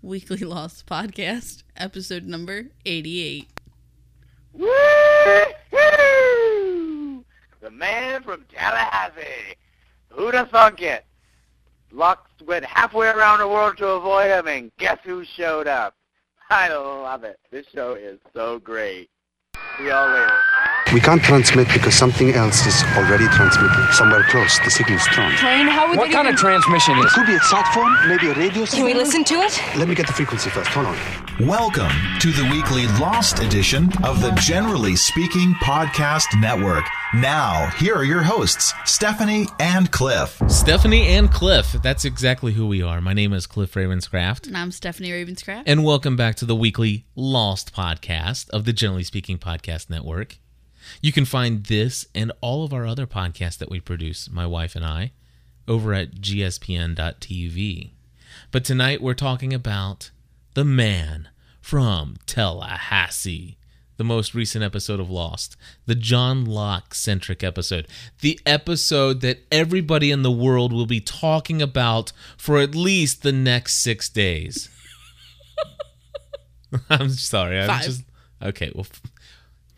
Weekly Lost Podcast, episode number 88. Woo-hoo! The man from Tallahassee. Who'd have thunk it? Lux went halfway around the world to avoid him, and guess who showed up? I love it. This show is so great. See y'all later. We can't transmit because something else is already transmitting. Somewhere close, the signal's strong. Train, how would What they kind of even- transmission is It could be a sat phone, maybe a radio Can we listen to it? Let me get the frequency first. Hold on. Welcome to the weekly Lost edition of the Generally Speaking Podcast Network. Now, here are your hosts, Stephanie and Cliff. Stephanie and Cliff. That's exactly who we are. My name is Cliff Ravenscraft. And I'm Stephanie Ravenscraft. And welcome back to the weekly Lost podcast of the Generally Speaking Podcast Network. You can find this and all of our other podcasts that we produce, my wife and I, over at gspn.tv. But tonight we're talking about the man from Tallahassee, the most recent episode of Lost, the John Locke centric episode, the episode that everybody in the world will be talking about for at least the next six days. I'm sorry. I'm Five. just okay. Well,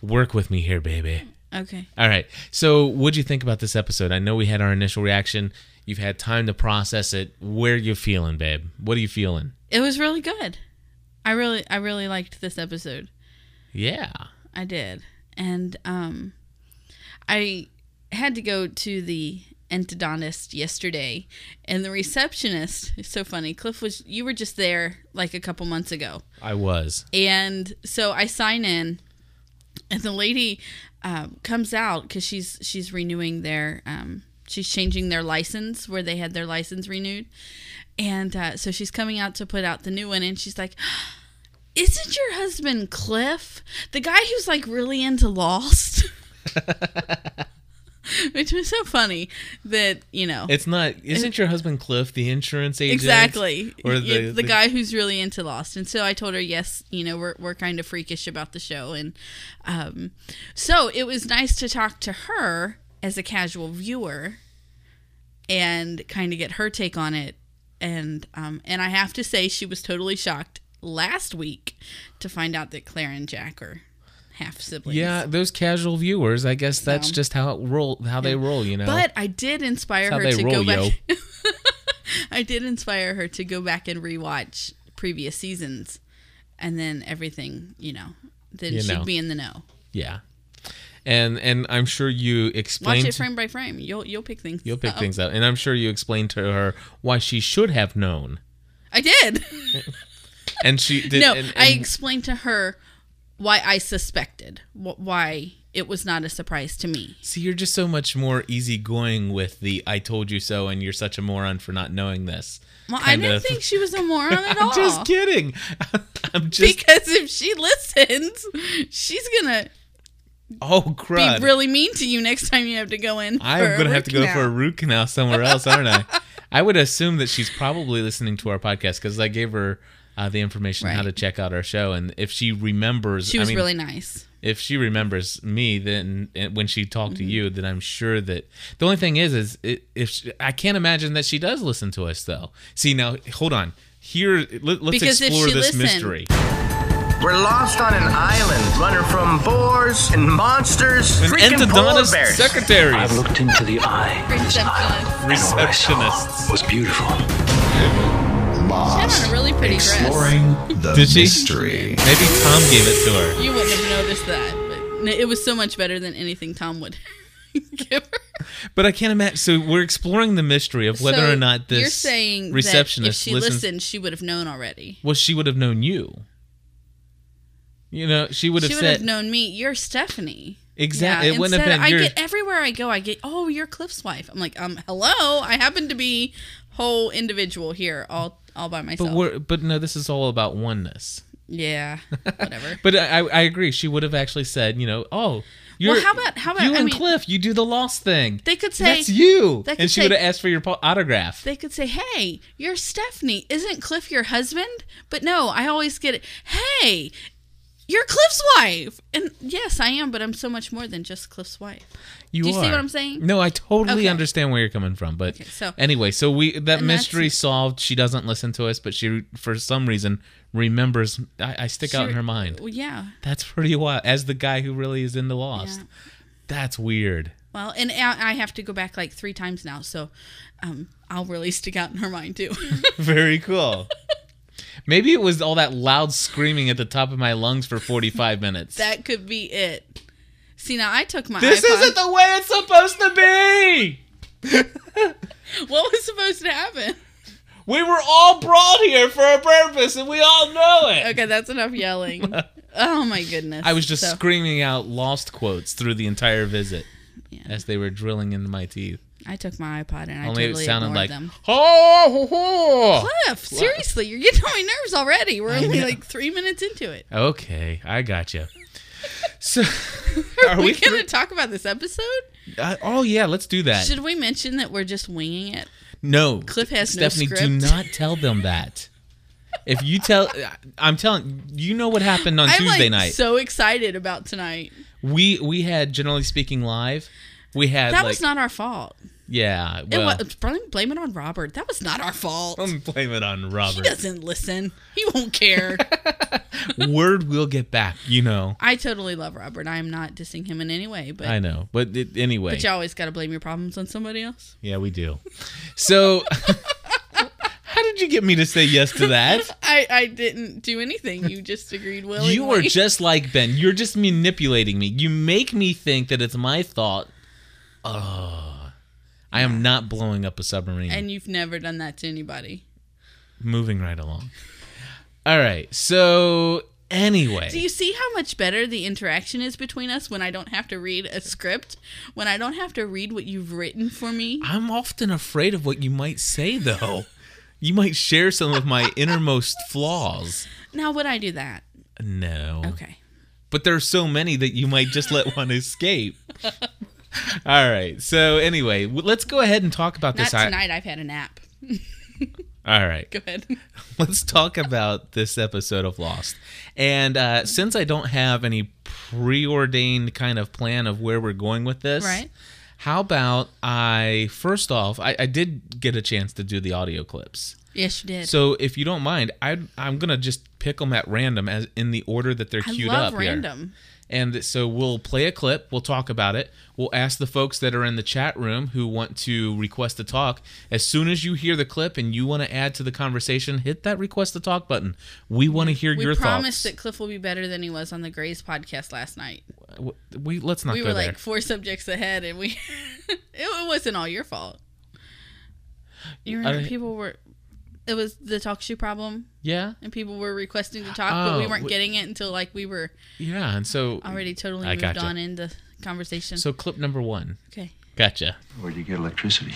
work with me here, baby. Okay. All right. So, what'd you think about this episode? I know we had our initial reaction. You've had time to process it. Where you feeling, babe? What are you feeling? It was really good. I really I really liked this episode. Yeah. I did. And um I had to go to the endodontist yesterday and the receptionist it's so funny. Cliff was you were just there like a couple months ago. I was. And so I sign in, and the lady um, comes out because she's she's renewing their um, she's changing their license where they had their license renewed, and uh, so she's coming out to put out the new one, and she's like. Isn't your husband Cliff the guy who's like really into Lost? Which was so funny that you know It's not. Isn't your husband Cliff the insurance agent? Exactly. Or Yeah, the, the, guy who's really into Lost. And so I told her, yes, you know, we're, we're kind of freakish about the show. And um, so it was nice to talk to her as a casual viewer and kind of get her take on it. And um, and I have to say, she was totally shocked last week to find out that Claire and Jack are half siblings. Yeah, those casual viewers. I guess that's So- just how it roll. How they roll. You know. But I did inspire her to roll, go back. I did inspire her to go back and rewatch previous seasons, and then everything, you know, then You she'd know. be in the know. yeah. And and I'm sure you explained Watch it frame by frame. You'll you'll pick things. You'll pick up. things out, and I'm sure you explained to her why she should have known, I did. and she did. no, and, I explained to her why I suspected, why it was not a surprise to me. See, you're just so much more easygoing with the "I told you so," and you're such a moron for not knowing this. Well, I didn't of- think she was a moron at all. I'm just kidding. I'm just. because if she listens, she's gonna oh crud be really mean to you next time you have to go in. I'm gonna have to go canal. for a root canal somewhere else, aren't I? I would assume that she's probably listening to our podcast because I gave her uh, the information how to check out our show, and if she remembers, She I was mean, really nice. if she remembers me, then and when she talked Mm-hmm. to you, then I'm sure that the only thing is, is it, if she, I can't imagine that she does listen to us though. See now, hold on. Here, let, us Because explore this listened- mystery. We're lost on an island, running from boars and monsters, An freaking polar endodontist bears. secretary, I've looked into the eye. Receptionist. receptionists. Was beautiful. She had on a really pretty dress. Exploring the Did she? mystery. Maybe Tom gave it to her. You wouldn't have noticed that, but it was so much better than anything Tom would give her. But I can't imagine. So we're exploring the mystery of whether So or not this you're saying receptionist that if she listens. listened, she would have known already. well, she would have known you. You know, she would have She would said have known me. You're Stephanie. exactly. Yeah, it wouldn't have instead, been I get everywhere I go. I get, oh, you're Cliff's wife. I'm like, um, hello. I happen to be whole individual here, all all by myself. but we're, but no, this is all about oneness. yeah, whatever. But I, I agree. She would have actually said, you know, oh, you're, how about- how about- you I and mean- Cliff? You do the lost thing. They could say That's you. And she would have asked for your autograph. They could say, "Hey, you're Stephanie. Isn't Cliff your husband?" But no, I always get it. Hey, You're Cliff's wife. And yes, I am, but I'm so much more than just Cliff's wife. You Do you see what I'm saying? No, I totally Okay. understand where you're coming from. But Okay, so- anyway, so we that And that's- mystery solved. She doesn't listen to us, but she for some reason remembers. I, I stick out in her mind. Well, yeah. That's pretty wild. As the guy who really is into Lost, Yeah. that's weird. Well, and I I have to go back like three times now, so um, I'll really stick out in her mind too. Very cool. Maybe it was all that loud screaming at the top of my lungs for 45 minutes. that could be it. See, now I took my this iPod. isn't the way it's supposed to be. what was supposed to happen? We were all brought here for a purpose, and we all know it. Okay, that's enough yelling. oh my goodness. I was just So, screaming out lost quotes through the entire visit Yeah. as they were drilling into my teeth. I took my iPod and I Only totally it sounded ignored like, them. ho, ho, ho. Cliff, seriously, you're getting on my nerves already. We're only like three minutes into it. Okay, I got you. So, are we, we? going to through- talk about this episode? uh, oh yeah, let's do that. Should we mention that we're just winging it? No, Cliff has no Stephanie. do not tell them that. If you tell, I'm telling you know what happened on I'm Tuesday like night. so excited about tonight. we we had generally speaking live. We had That like was not our fault. Yeah. It Well, was, blame, blame it on Robert. That was not our fault. I'm blame it on Robert. he doesn't listen. He won't care. Word will get back. You know. I totally love Robert. I am not dissing him in any way, but I know, but it, anyway. but you always got to blame your problems on somebody else. Yeah, we do. So, how did you get me to say yes to that? I I didn't do anything. You just agreed willingly. You are just like Ben. You're just manipulating me. You make me think that it's my thought. Oh, I am not blowing up a submarine. and you've never done that to anybody. Moving right along. All right. So, anyway. Do you see how much better the interaction is between us when I don't have to read a script? When I don't have to read what you've written for me? I'm often afraid of what you might say, though. you might share some of my innermost flaws. Now would I do that? No. Okay. but there's so many that you might just let one escape. All right. So anyway, let's go ahead and talk about Not this. I- tonight. I've had a nap. All right. Go ahead. Let's talk about this episode of Lost. And uh, since I don't have any preordained kind of plan of where we're going with this, Right. How about I first off, I, I did get a chance to do the audio clips. Yes, you did. So if you don't mind, I I'm gonna just pick them at random as in the order that they're I queued love up here. random. And so we'll play a clip, we'll talk about it. We'll ask the folks that are in the chat room who want to request to talk. As soon as you hear the clip and you want to add to the conversation, hit that request to talk button. We want to hear your. We your promised that Cliff will be better than he was on the Grey's podcast last night. W- we let's not we were there. like four subjects ahead, and we it, it wasn't all your fault. You remember I- people were. It was the talk show problem, yeah, and people were requesting to talk, but we Oh, weren't wh- getting it until like we were yeah. And so already totally I moved gotcha. on into conversation. so clip number one. okay. Gotcha. Where do you get electricity?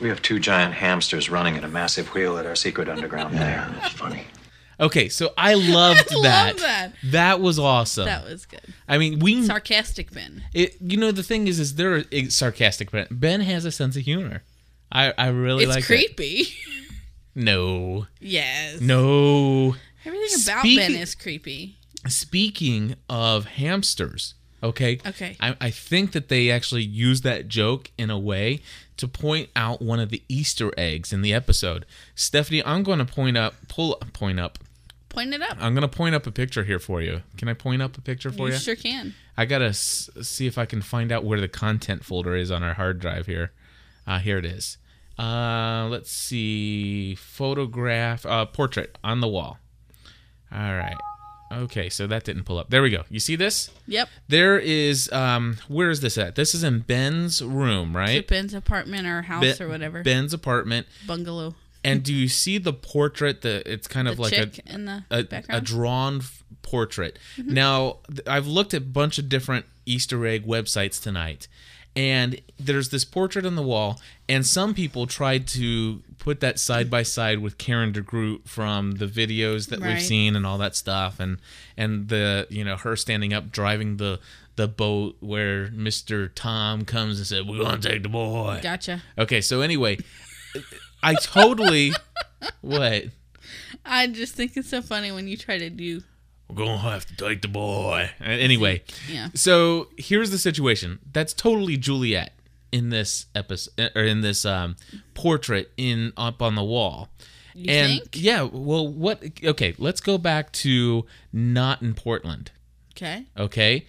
We have two giant hamsters running in a massive wheel at our secret underground lair. That's funny. Okay, so I loved I love that. that. That was awesome. That was good. I mean, we Sarcastic Ben. It, you know, the thing is, is there a sarcastic Ben. Ben has a sense of humor. I, I really It's like it. creepy. No, yes. no. Everything about Ben is creepy. Speaking of hamsters, okay. Okay. I, I think that they actually use that joke in a way to point out one of the Easter eggs in the episode. Stephanie, I'm going to point up, pull, point up. Point it up. I'm going to point up a picture here for you. Can I point up a picture for you you? sure can. I gotta s- see if I can find out where the content folder is on our hard drive here. Uh, here it is. Uh, let's see. Photograph, uh, portrait on the wall. All right. Okay, so that didn't pull up. There we go. You see this? Yep. There is. Um, where is this at? This is in Ben's room, right? Ben's apartment or house Ben- or whatever. Ben's apartment. Bungalow. And do you see the portrait? The it's kind of The like a in the a, a drawn f- portrait. Mm-hmm. Now, I've looked at a bunch of different Easter egg websites tonight, and there's this portrait on the wall, and some people tried to put that side by side with Karen DeGroot from the videos that we've seen and all that stuff, and and the you know her standing up driving the the boat where Mr. Tom comes and said, "We're gonna take the boy." Gotcha. Okay, so anyway, I totally what. I just think it's so funny when you try to do We're gonna have to take the boy. Uh, Anyway, Yeah. so here's the situation. That's totally Juliet in this episode or in this um, portrait in up on the wall. You and think? yeah, well, what? Okay, let's go back to not in Portland. Okay. Okay,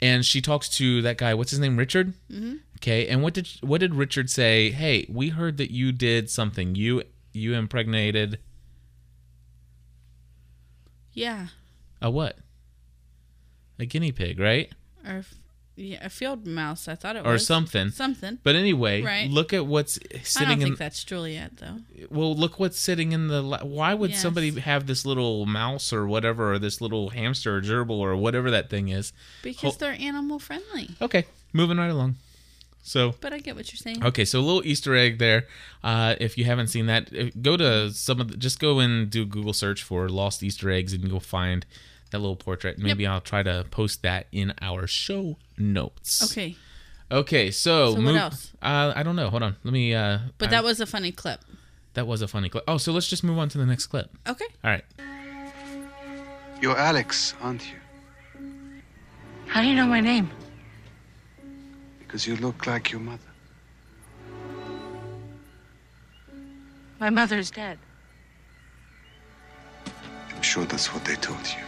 and she talks to that guy. What's his name? Richard. Mm-hmm. Okay, and what did what did Richard say? Hey, we heard that you did something. You you impregnated Yeah. A what? A guinea pig, right? Or f- yeah, a field mouse. I thought it Or was Or something. Something. But anyway, Right. look at what's sitting. In the I don't in. think that's Juliet though. Well, look what's sitting in the. Why would Yes. somebody have this little mouse or whatever, or this little hamster or gerbil or whatever that thing is? Because Ho- they're animal friendly. Okay, moving right along. So But I get what you're saying. Okay, so a little Easter egg there. Uh, if you haven't seen that, uh, go to some of the, just go and do Google search for lost Easter eggs, and you'll find that little portrait. Maybe I'll try to post that in our show notes. Okay. Okay, so, So what else? Uh, I don't know. Hold on. Let me. Uh, But I- that was a funny clip. that was a funny clip. Oh, so let's just move on to the next clip. Okay. All right. You're Alex, aren't you? How do you know my name? Because you look like your mother. My mother's dead. I'm sure that's what they told you.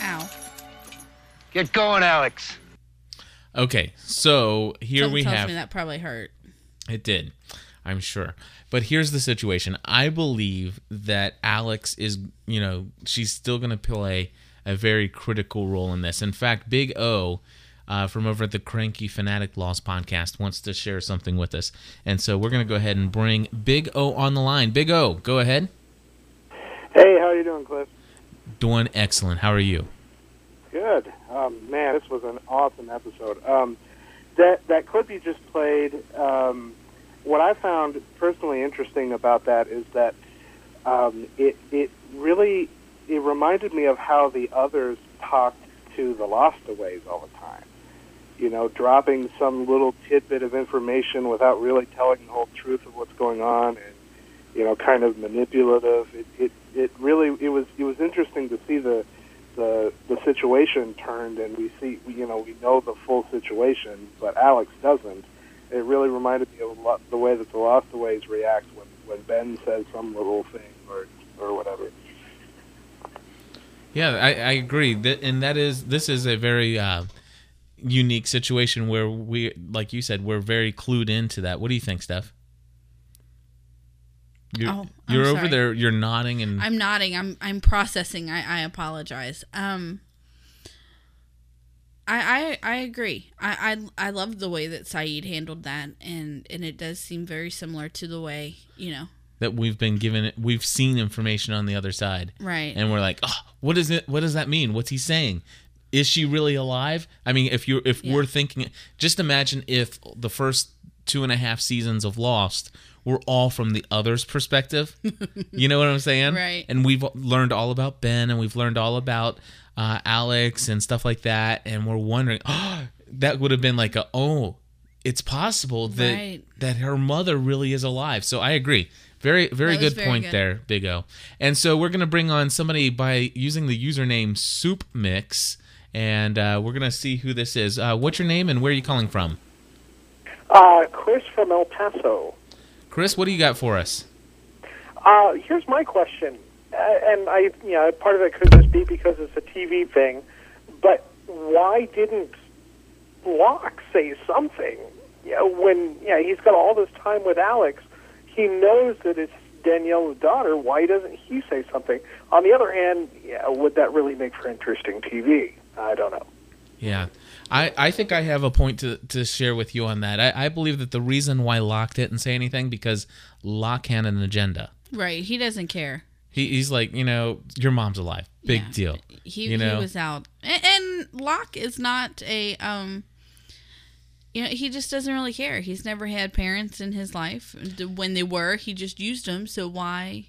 Ow. Get going, Alex. Okay, so here Something we tells have. me that probably hurt. It did, I'm sure. But here's the situation. I believe that Alex is, you know, she's still going to play a very critical role in this. In fact, Big O uh, from over at the Cranky Fanatic Lost podcast wants to share something with us. And so we're going to go ahead and bring Big O on the line. Big O, go ahead. Hey, how are you doing, Cliff? Doing excellent. How are you? Good. Um, man, this was an awesome episode. Um, that that clip you just played. Um, what I found personally interesting about that is that um, it it really it reminded me of how the others talked to the Lostaways all the time. You know, dropping some little tidbit of information without really telling the whole truth of what's going on, and you know, kind of manipulative. It it, it really it was it was interesting to see the the the situation turned, and we see you know we know the full situation, but Alex doesn't. It really reminded me of lot, the way that the Lostaways react when when Ben says some little thing or or whatever. Yeah, I, I agree. That and that is this is a very uh, unique situation where we, like you said, we're very clued into that. What do you think, Steph? You're, Oh, I'm you're over there. You're nodding and I'm nodding. I'm I'm processing. I, I apologize. Um I, I I agree. I, I I love the way that Sayid handled that and and it does seem very similar to the way, you know. that we've been given. It we've seen information on the other side, Right. and we're like, oh, what is it? What does that mean? What's he saying? Is she really alive? I mean, if you're if Yeah. we're thinking, just imagine if the first two and a half seasons of Lost were all from the other's perspective. you know what I'm saying? Right. And we've learned all about Ben, and we've learned all about uh, Alex and stuff like that, and we're wondering, oh, that would have been like a oh. It's possible that Right. that her mother really is alive. So I agree. Very very good very point good. there, Big O. And so we're gonna bring on somebody by using the username Soup Mix, and uh, we're gonna see who this is. Uh, what's your name and where are you calling from? Uh, Chris from El Paso. Chris, what do you got for us? Uh, here's my question, uh, and I, you know, part of it could just be because it's a TV thing, but why didn't Locke say something? Yeah, when yeah, he's got all this time with Alex, he knows that it's Danielle's daughter. Why doesn't he say something? On the other hand, yeah, would that really make for interesting TV? I don't know. Yeah. I, I think I have a point to, to share with you on that. I, I believe that the reason why Locke didn't say anything because Locke had an agenda. Right. He doesn't care. He, he's like, you know, your mom's alive. Big Yeah. deal. He you know? he was out. And, and Locke is not a um you know, he just doesn't really care. He's never had parents in his life. When they were, he just used them. So why?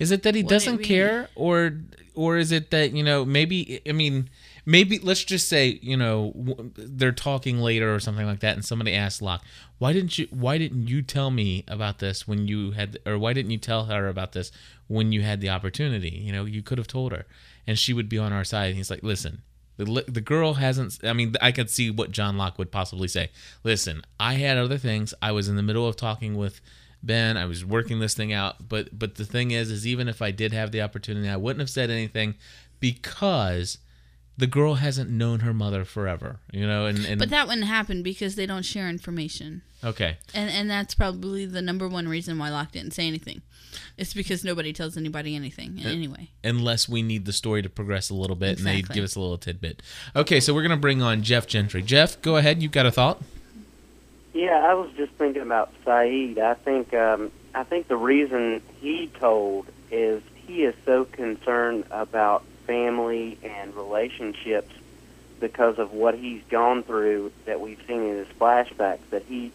Is it that he doesn't care, or or is it that you know maybe I mean maybe let's just say you know they're talking later or something like that, and somebody asks Locke, "Why didn't you? Why didn't you tell me about this when you had, or why didn't you tell her about this when you had the opportunity? You know, you could have told her, and she would be on our side." And he's like, "Listen." The, the girl hasn't. I mean, I could see what John Locke would possibly say. Listen, I had other things. I was in the middle of talking with Ben. I was working this thing out. But but the thing is, is even if I did have the opportunity, I wouldn't have said anything because the girl hasn't known her mother forever. You know, and, and But that wouldn't happen because they don't share information. okay, And and that's probably the number one reason why Locke didn't say anything. It's because nobody tells anybody anything anyway. unless we need the story to progress a little bit, and they give us a little tidbit. Okay, so we're gonna bring on Jeff Gentry. Jeff, go ahead. You've got a thought. Yeah, I was just thinking about Sayid. I think um, I think the reason he told is he is so concerned about family and relationships because of what he's gone through that we've seen in his flashbacks that he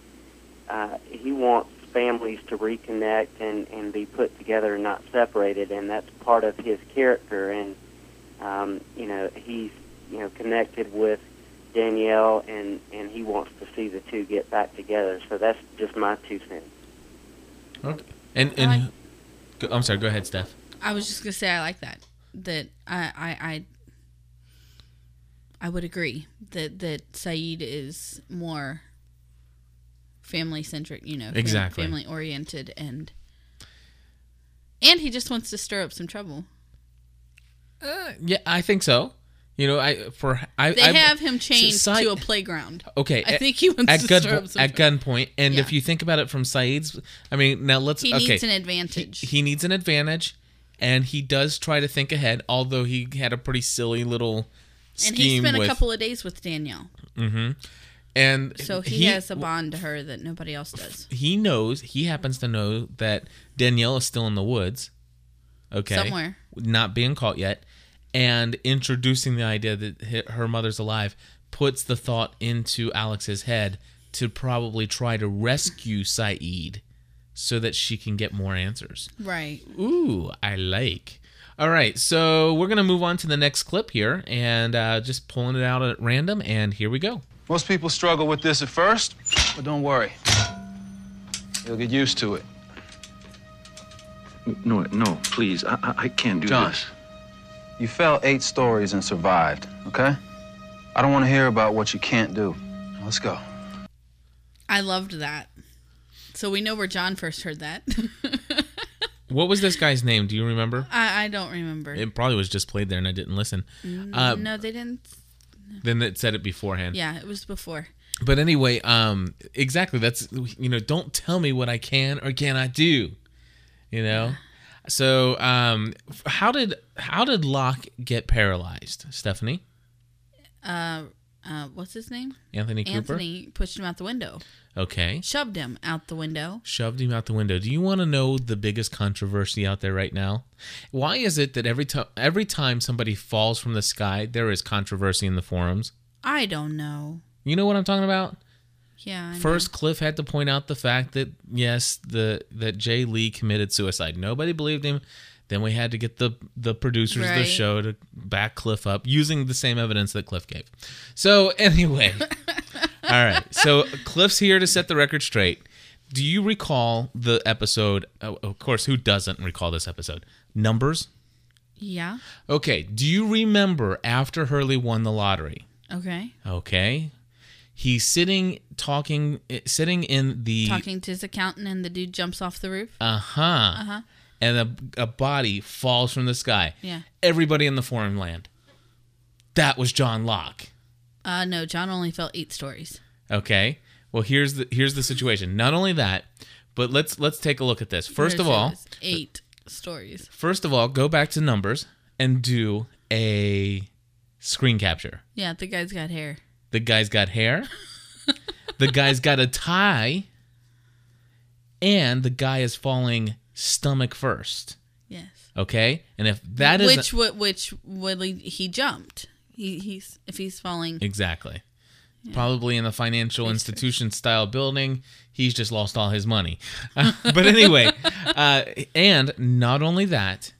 uh, he wants families to reconnect and, and be put together and not separated, and that's part of his character. And um, you know, he's you know connected with Danielle, and and he wants to see the two get back together. So that's just my two cents. Okay. And and go, I'm sorry. Go ahead, Steph. I was just gonna say I like that. That I I I, I would agree that that Sayid is more family centric. You know, Exactly. family oriented, and and he just wants to stir up some trouble. Uh, yeah, I think so. You know, I for I They I, have him chained Sa- to a playground. Okay, I at- think he wants at to gun, stir up some at gunpoint. And if you think about it from Sayid's, I mean, now let's. He okay, needs an advantage. He, he needs an advantage, and he does try to think ahead. Although he had a pretty silly little scheme and he spent with, a couple of days with Danielle, Mm-hmm. and so he, has a bond to her that nobody else does. he knows he happens to know that Danielle is still in the woods. Okay. Somewhere. Not being caught yet. And introducing the idea that her mother's alive puts the thought into Alex's head to probably try to rescue Sayid so that she can get more answers. Right. Ooh, I like. All right, so we're going to move on to the next clip here and uh, just pulling it out at random. And here we go. Most people struggle with this at first, but don't worry. You'll get used to it. No, no, please. I, I, I can't do John, this. you fell eight stories and survived, okay? I don't want to hear about what you can't do. Let's go. I loved that. So we know where John first heard that. What was this guy's name? Do you remember? I, I don't remember. It probably was just played there and I didn't listen. Uh, no, they didn't. Then it said it beforehand. Yeah, it was before. But anyway, um, exactly. That's you know, don't tell me what I can or cannot do. You know. So, um, how did how did Locke get paralyzed, Stephanie? Uh, uh, what's his name? Anthony Cooper? Anthony pushed him out the window, Okay. shoved him out the window. Shoved him out the window. Do you want to know the biggest controversy out there right now? Why is it that every time every time somebody falls from the sky, there is controversy in the forums? I don't know. You know what I'm talking about? Yeah. I know. First, Cliff had to point out the fact that yes, the that Jae Lee committed suicide. Nobody believed him. Then we had to get the the producers of the show to back Cliff up using the same evidence that Cliff gave. So anyway, all right. So Cliff's here to set the record straight. Do you recall the episode? oh, Of course, who doesn't recall this episode? Numbers. Yeah. Okay. Do you remember after Hurley won the lottery? Okay. Okay. He's sitting talking, eh, sitting in the Talking to his accountant, and the dude jumps off the roof. Uh-huh. Uh huh. And a, a body falls from the sky. Yeah. Everybody in the foreign land. That was John Locke. Uh, no, John only fell eight stories. Okay. Well, here's the here's the situation. Not only that, but let's let's take a look at this. First There's of all, eight stories. first of all, go back to numbers and do a screen capture. Yeah, the guy's got hair. The guy's got hair. the guy's got a tie. And the guy is falling stomach first. Yes. Okay? And if that is which would which would he jumped. He he's if he's falling. Exactly. Probably in a financial institution style building. He's just lost all his money. But anyway, uh, and not only that,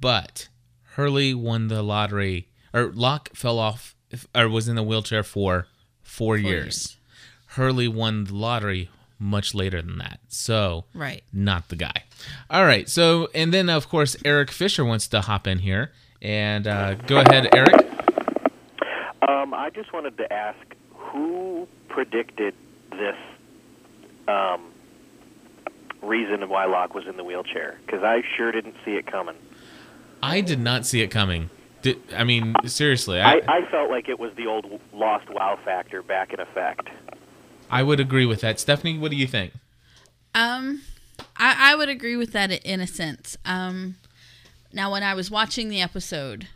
but Hurley won the lottery, or Locke fell off or was in the wheelchair for four, years. years. Hurley won the lottery much later than that. So, Right. not the guy. All right. So, and then of course Eric Fisher wants to hop in here and uh, go ahead, Eric. Um, I just wanted to ask who predicted this um, reason why Locke was in the wheelchair? Because I sure didn't see it coming. I did not see it coming. Did, I mean, seriously, I, I, I felt like it was the old lost wow factor back in effect. I would agree with that. Stephanie, what do you think? Um, I, I would agree with that in a sense. Um, now when I was watching the episode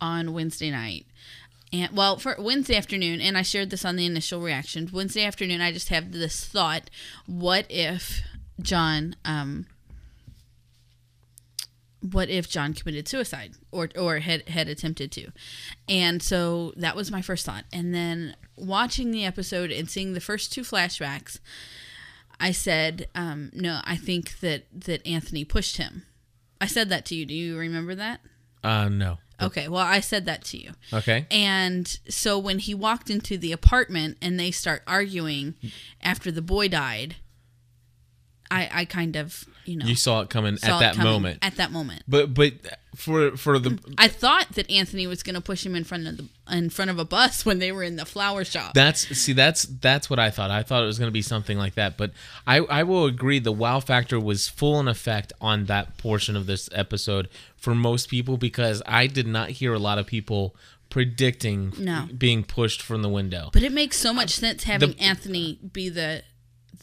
on Wednesday night, and well, for Wednesday afternoon, and I shared this on the initial reaction. Wednesday afternoon, I just have this thought: What if John, um, what if John committed suicide or or had had attempted to? And so that was my first thought. And then watching the episode and seeing the first two flashbacks, I said, um, no, I think that that Anthony pushed him. I said that to you. Do you remember that? Uh, no. Okay, well, I said that to you. Okay. And so when he walked into the apartment and they start arguing after the boy died, I I kind of you know You saw it coming saw at that coming moment. At that moment, But but for for the I thought that Anthony was going to push him in front of the in front of a bus when they were in the flower shop. That's see that's that's what I thought. I thought it was going to be something like that, but I I will agree the wow factor was full in effect on that portion of this episode for most people because I did not hear a lot of people predicting No. being pushed from the window. But it makes so much uh, sense having the- Anthony be the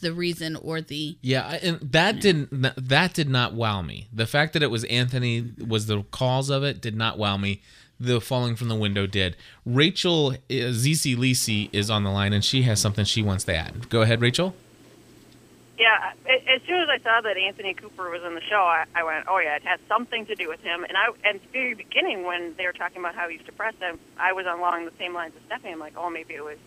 the reason or the Yeah, and that didn't that did not wow me. The fact that it was Anthony was the cause of it did not wow me. The falling from the window did. Rachel uh, ZC Lisi is on the line and she has something she wants to add. Go ahead, Rachel. Yeah, as soon as I saw that Anthony Cooper was in the show, I, I went, "Oh yeah, it has something to do with him." And I, and at the very beginning, when they were talking about how he's depressed, I, I was along the same lines as Stephanie. I'm like, "Oh, maybe it was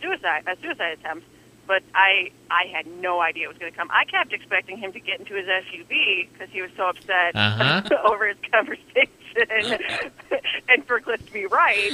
suicide, a suicide attempt." But I, I had no idea it was going to come. I kept expecting him to get into his SUV because he was so upset Uh-huh. over his conversation, and for Cliff to be right.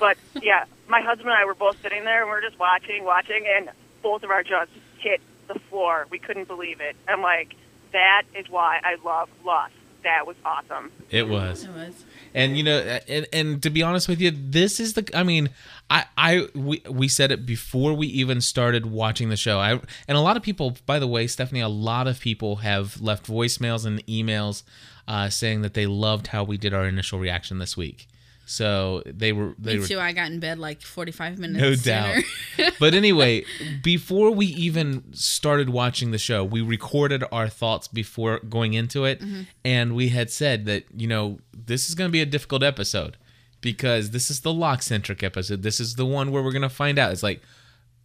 But yeah, my husband and I were both sitting there and we are just watching, watching, and both of our jaws hit the floor. We couldn't believe it. I'm like, that is why I love Lost. That was awesome. It was. It was. And you know, and, and to be honest with you, this is the. I mean, I, I, we, we said it before we even started watching the show. I, and a lot of people, by the way, Stephanie, a lot of people have left voicemails and emails uh, saying that they loved how we did our initial reaction this week. So they were, they Me were too. I got in bed like 45 minutes. no sooner. doubt. but anyway, before we even started watching the show, we recorded our thoughts before going into it, Mhm. and we had said that you know this is going to be a difficult episode because this is the Locke centric episode. This is the one where we're going to find out. It's like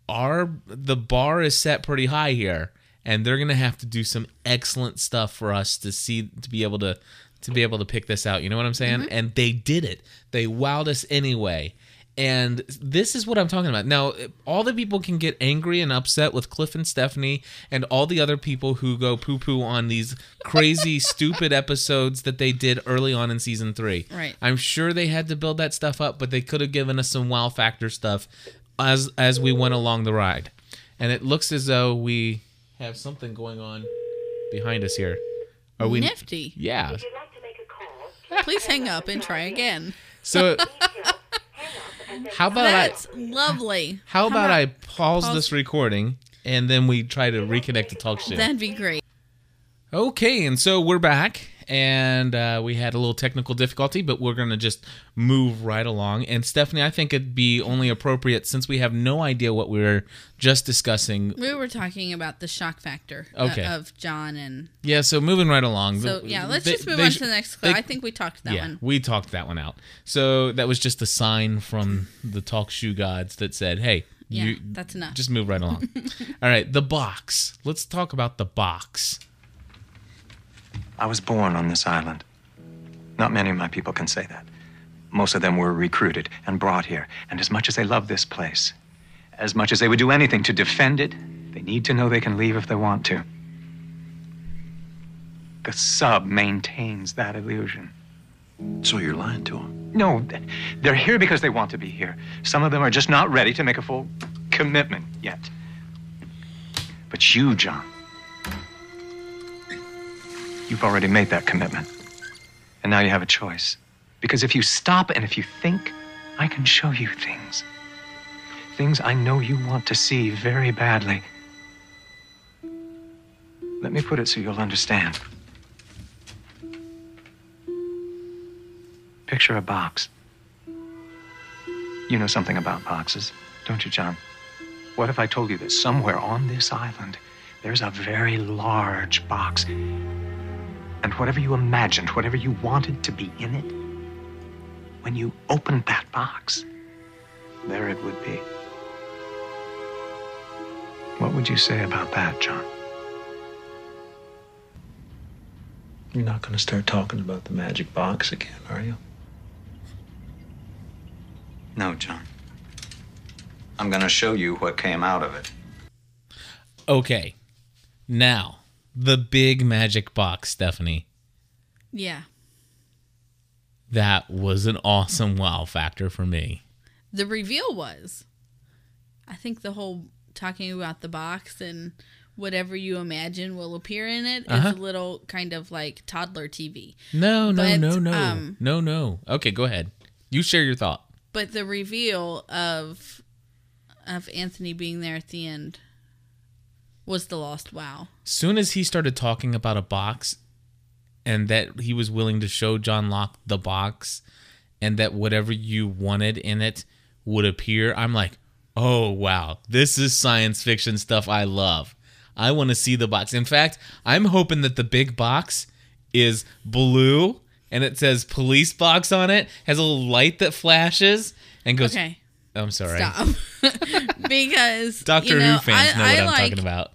our the bar is set pretty high here, and they're going to have to do some excellent stuff for us to see to be able to to be able to pick this out. You know what I'm saying? Mhm. And they did it. They wowed us anyway. And this is what I'm talking about. Now, all the people can get angry and upset with Cliff and Stephanie and all the other people who go poo poo on these crazy, stupid episodes that they did early on in season three. Right. I'm sure they had to build that stuff up, but they could have given us some wow factor stuff as as we went along the ride. And it looks as though we have something going on behind us here. Are we Nifty. Yeah. Please hang up and try again. So how about That's I lovely. how about I pause, pause- this recording and then we try to reconnect the TalkShoe? That'd be great. Okay, and so we're back, and uh, we had a little technical difficulty, but we're going to just move right along. And Stephanie, I think it'd be only appropriate since we have no idea what we were just discussing. We were talking about the shock factor uh, of John and Yeah, so moving right along. so yeah. Let's They- just move on sh- to the next clip. I think we talked that yeah, one. we talked that one out. So that was just a sign from the TalkShoe gods that said, "Hey, Yeah, you that's enough. Just move right along." All right, the box. Let's talk about the box. I was born on this island. Not many of my people can say that. Most of them were recruited and brought here. And as much as they love this place, as much as they would do anything to defend it, they need to know they can leave if they want to. The sub maintains that illusion. So you're lying to him. No, they're here because they want to be here. Some of them are just not ready to make a full commitment yet. But you, John, you've already made that commitment. And now you have a choice. Because if you stop and if you think, I can show you things. Things I know you want to see very badly. Let me put it so you'll understand. Picture a box. You know something about boxes, don't you, John? What if I told you that somewhere on this island there's a very large box? And whatever you imagined, whatever you wanted to be in it, when you opened that box, there it would be. What would you say about that, John? You're not going to start talking about the magic box again, are you? No, John. I'm going to show you what came out of it. Okay. Now, the big magic box, Stephanie. Yeah. That was an awesome wow factor for me. The reveal was. I think the whole talking about the box and whatever you imagine will appear in it is Uh-huh. a little kind of like toddler TV. No, no, But, no, no. um, no, no. Okay, go ahead. You share your thought. But the reveal of of Anthony being there at the end was the lost wow. Soon as he started talking about a box and that he was willing to show John Locke the box and that whatever you wanted in it would appear, I'm like, oh, wow, this is science fiction stuff I love. I want to see the box. In fact, I'm hoping that the big box is blue and it says police box on it, has a little light that flashes and goes, Okay. I'm sorry. Stop. because Doctor you know, Who fans I, know what I am like, talking about.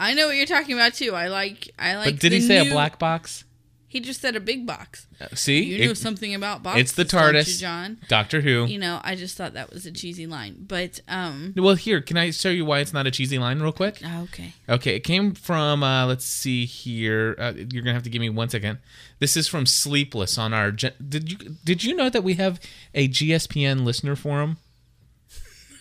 I know what you're talking about too. I like I like but did he say new- a black box? He just said a big box. Uh, See? You know something about boxes. It's the don't you, TARDIS. John. Doctor Who. You know, I just thought that was a cheesy line. But um Well, here, can I show you why it's not a cheesy line real quick? oh, okay. Okay, it came from, uh, let's see here. Uh, you're going to have to give me one second. This is from Sleepless on our. Did you did you know that we have a GSPN listener forum?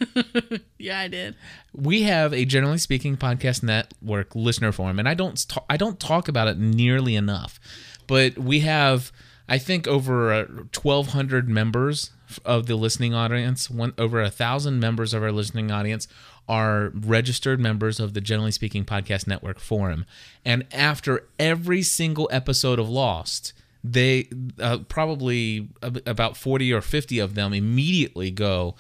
Yeah, I did. We have a generally speaking podcast network listener forum, and I don't ta- I don't talk about it nearly enough. But we have, I think, over uh, 1,200 members of the listening audience. One over a thousand members of our listening audience are registered members of the Generally Speaking Podcast Network forum. And after every single episode of Lost, they uh, probably about 40 or 50 of them immediately go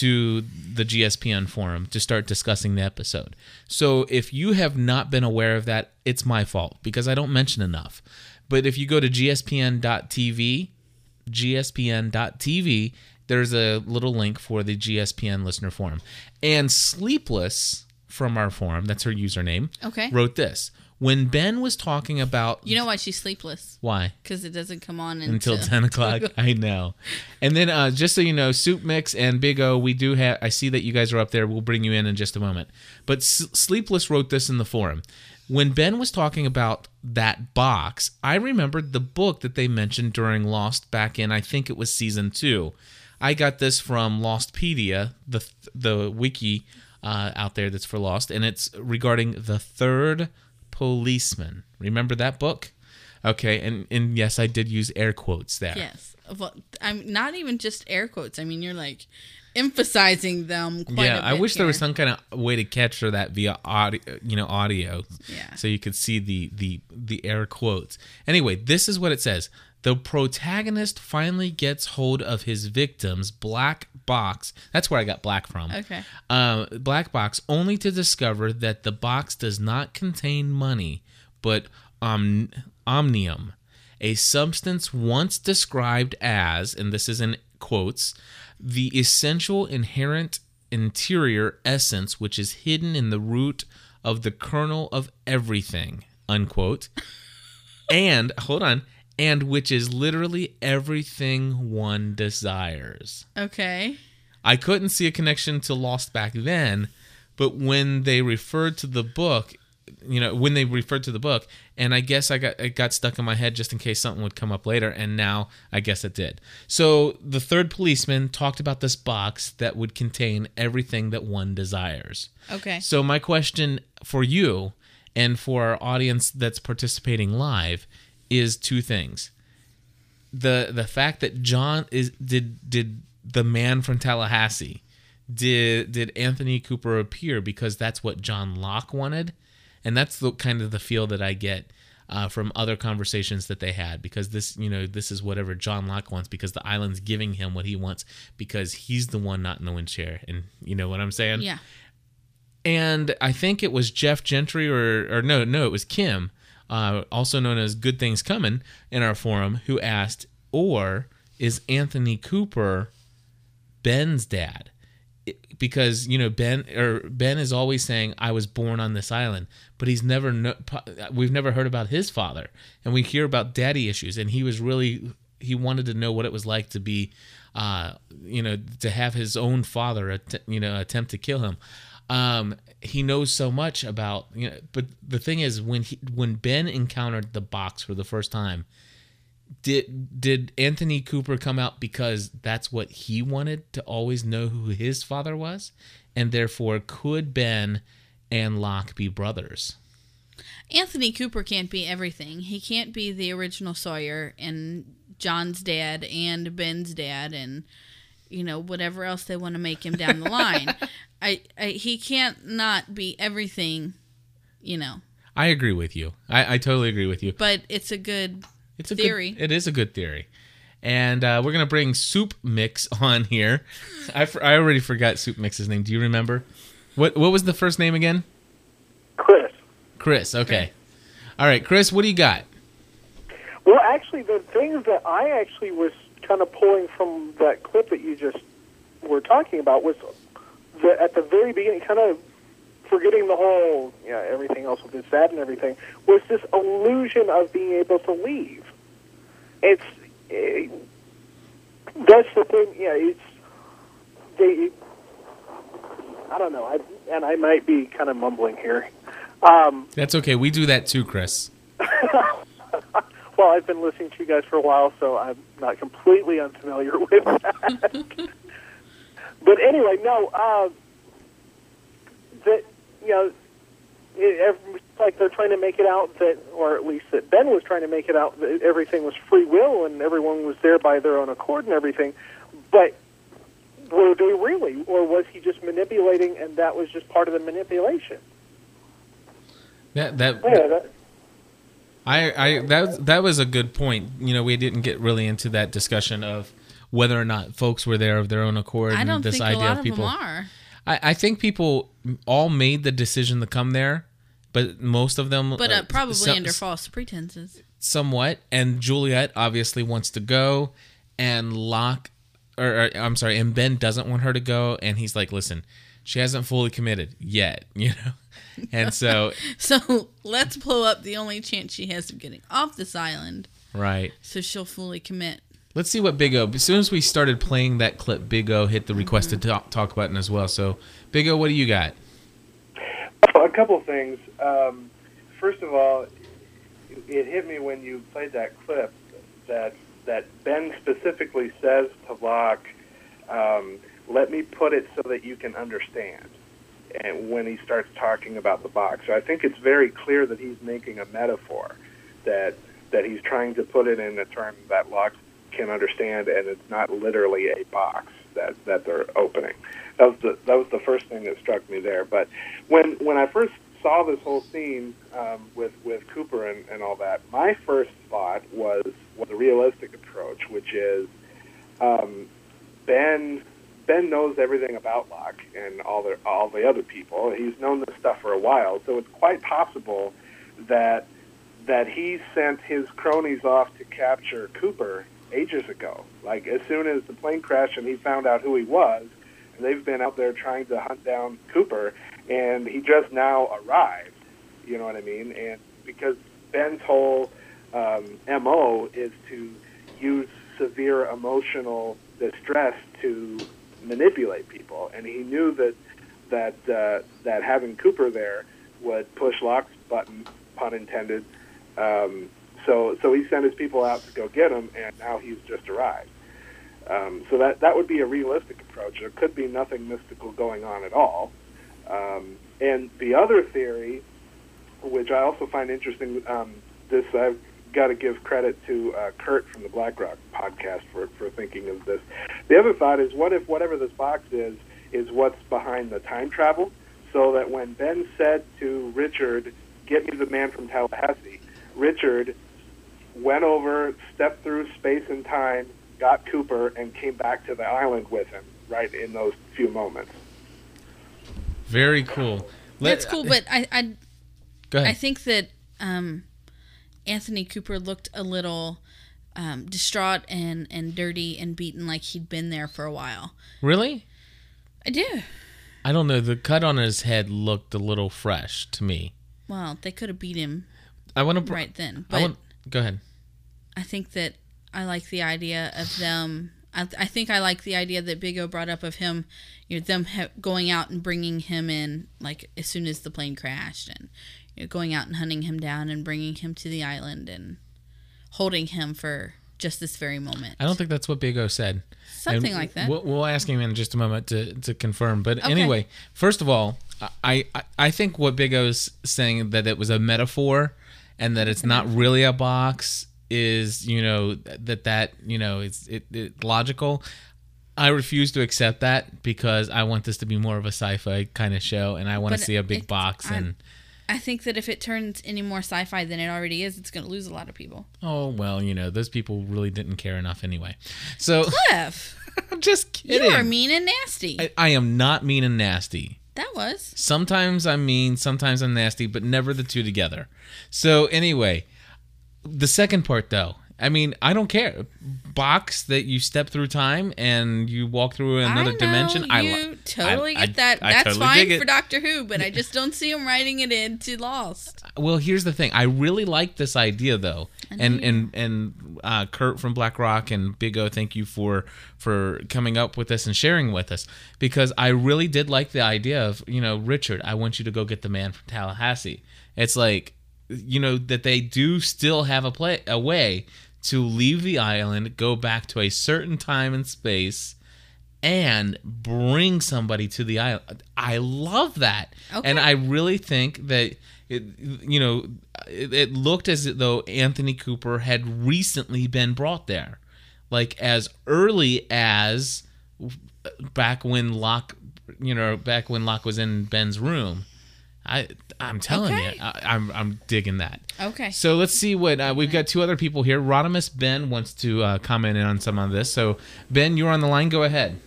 to the GSPN forum to start discussing the episode. So if you have not been aware of that, it's my fault because I don't mention enough. But if you go to gspn.tv, gspn.tv, there's a little link for the GSPN listener forum. And Sleepless from our forum, that's her username, Okay. wrote this. When Ben was talking about You know why she's sleepless? why? Because it doesn't come on until until 10 o'clock. I know. And then uh, just so you know, Soup Mix and Big O, we do have, I see that you guys are up there. We'll bring you in in just a moment. But S- Sleepless wrote this in the forum. When Ben was talking about that box, I remembered the book that they mentioned during Lost back in, I think it was season two. I got this from Lostpedia, the the wiki uh, out there that's for Lost, and it's regarding the third policeman. Remember that book? Okay, and and yes, I did use air quotes there. Yes. Well, I'm not even just air quotes. I mean, you're like emphasizing them quite yeah, I wish there was some kind of way to capture that via audio, you know, audio, Yeah. so you could see the the the air quotes. Anyway, this is what it says: the protagonist finally gets hold of his victim's black box. That's where I got black from. Okay. Uh, black box, only to discover that the box does not contain money, but um, omnium, a substance once described as, and this is in quotes, the essential inherent interior essence which is hidden in the root of the kernel of everything, unquote. and, hold on, and which is literally everything one desires. Okay. I couldn't see a connection to Lost back then, but when they referred to the book, you know when they referred to the book and i guess i got it got stuck in my head just in case something would come up later and now i guess it did so the third policeman talked about this box that would contain everything that one desires Okay. so my question for you and for our audience that's participating live is two things. The the fact that john is did did the man from tallahassee did did Anthony Cooper appear because that's what John Locke wanted, and that's the kind of the feel that I get uh, from other conversations that they had because this you know this is whatever John Locke wants because the island's giving him what he wants because he's the one not in the wind chair. And you know what I'm saying? Yeah. and I think it was Jeff Gentry or or no no it was Kim, uh, also known as Good Things Coming in our forum, who asked, or is Anthony Cooper Ben's dad? Because you know Ben or Ben is always saying I was born on this island, but he's never no, we've never heard about his father, and we hear about daddy issues, and he was really he wanted to know what it was like to be, uh, you know, to have his own father, you know, attempt to kill him um he knows so much about you know but the thing is when he when ben encountered the box for the first time did did anthony cooper come out because that's what he wanted to always know who his father was and therefore could ben and locke be brothers Anthony Cooper can't be everything. He can't be the original Sawyer and John's dad and Ben's dad and you know whatever else they want to make him down the line. I, I he can't not be everything, you know. i agree with you i, I totally agree with you But it's a good It's a theory. Good, it is a good theory. And uh, we're gonna bring Soup Mix on here. I, I already forgot Soup Mix's name. Do you remember? What What was the first name again? Chris. Chris. Okay. All right, Chris. What do you got? Well, actually, the things that I actually was kind of pulling from that clip that you just were talking about was the, at the very beginning, kind of forgetting the whole, yeah, everything else with his dad and everything, was this illusion of being able to leave. It's eh, that's the thing. Yeah, it's they. I don't know. I and I might be kind of mumbling here. Um, That's okay. We do that too, Chris. well, I've been listening to you guys for a while, so I'm not completely unfamiliar with that. but anyway, no, uh, that you know, it, ev- like they're trying to make it out that, or at least that Ben was trying to make it out that everything was free will and everyone was there by their own accord and everything. But were they really, or was he just manipulating, and that was just part of the manipulation? That that Yeah, that, I I that that was a good point. You know, we didn't get really into that discussion of whether or not folks were there of their own accord. I and don't this think idea a lot of of people. them are. I, I think people all made the decision to come there, but most of them, But uh, probably some- under false pretenses. somewhat. And Juliet obviously wants to go, and Locke, or, or I'm sorry, and Ben doesn't want her to go, and he's like, "Listen, she hasn't fully committed yet, you know." And so, So let's blow up the only chance she has of getting off this island right. so she'll fully commit. Let's see what Big O. As soon as we started playing that clip, Big O hit the requested talk, talk button as well. So, Big O, what do you got? A couple things. Um, first of all, it hit me when you played that clip that that Ben specifically says to Locke, um, "Let me put it so that you can understand." And when he starts talking about the box, so I think it's very clear that he's making a metaphor that that he's trying to put it in a term that Locke can understand, and it's not literally a box that that they're opening. That was the that was the first thing that struck me there. But when when I first saw this whole scene um, with with Cooper and, and all that, my first thought was was a realistic approach, which is um, Ben Ben knows everything about Locke and all the all the other people. He's known this stuff for a while, so it's quite possible that that he sent his cronies off to capture Cooper ages ago. Like as soon as the plane crashed and he found out who he was, they've been out there trying to hunt down Cooper, and he just now arrived. You know what I mean? And because Ben's whole um, mo is to use severe emotional distress to manipulate people, and he knew that that uh, that having Cooper there would push Locke's button, pun intended. Um, so so he sent his people out to go get him, and now he's just arrived. Um, so that that would be a realistic approach. There could be nothing mystical going on at all. Um, and the other theory, which I also find interesting, um, this I've got to give credit to uh, Kurt from the BlackRock podcast for for thinking of this. The other thought is, what if whatever this box is is what's behind the time travel, so that when Ben said to Richard, "Get me the man from Tallahassee," Richard went over, stepped through space and time, got Cooper, and came back to the island with him. Right in those few moments. Very cool. Let- That's cool, but I I Go ahead. I think that um, Anthony Cooper looked a little um, distraught and and dirty and beaten, like he'd been there for a while. Really? I do. I don't know. The cut on his head looked a little fresh to me. Well, they could have beat him I want to right then, I but want. Go ahead. I think that I like the idea of them. I, I think I like the idea that Big O brought up of him, you know, them ha- going out and bringing him in like as soon as the plane crashed, and you know, going out and hunting him down and bringing him to the island and holding him for just this very moment. I don't think that's what Big O said. Something And like that. We'll, we'll ask him in just a moment to, to confirm. But Okay. anyway, first of all, I, I I think what Big O's saying that it was a metaphor and that it's not really a box is you know that that you know it's it, it logical. I refuse to accept that because I want this to be more of a sci-fi kind of show, and I want to see a big it- box I- and. I think that if it turns any more sci-fi than it already is, it's going to lose a lot of people. Oh well, you know those people really didn't care enough anyway. So Cliff, I'm just kidding. you are mean and nasty. I, I am not mean and nasty. that was. Sometimes I'm mean, sometimes I'm nasty, but never the two together. So anyway, the second part though, I mean, I don't care. Box that you step through time and you walk through another I know, dimension. I you lo- totally I- get I- that. I That's totally fine for Doctor Who, but I just don't see him writing it into Lost. Well, here's the thing. I really like this idea though, and and and uh, Kurt from BlackRock and Big O, thank you for for coming up with this and sharing with us because I really did like the idea of you know Richard. I want you to go get the man from Tallahassee. It's like you know that they do still have a play a way to leave the island, go back to a certain time and space and bring somebody to the island. I love that. Okay. And I really think that it, you know, it, it looked as though Anthony Cooper had recently been brought there. Like as early as back when Locke, you know, back when Locke was in Ben's room. I I'm telling Okay. you, I, I'm I'm digging that. Okay. So let's see what uh, we've got. Two other people here. Rodimus Ben wants to uh, comment in on some of this. So Ben, you're on the line. Go ahead.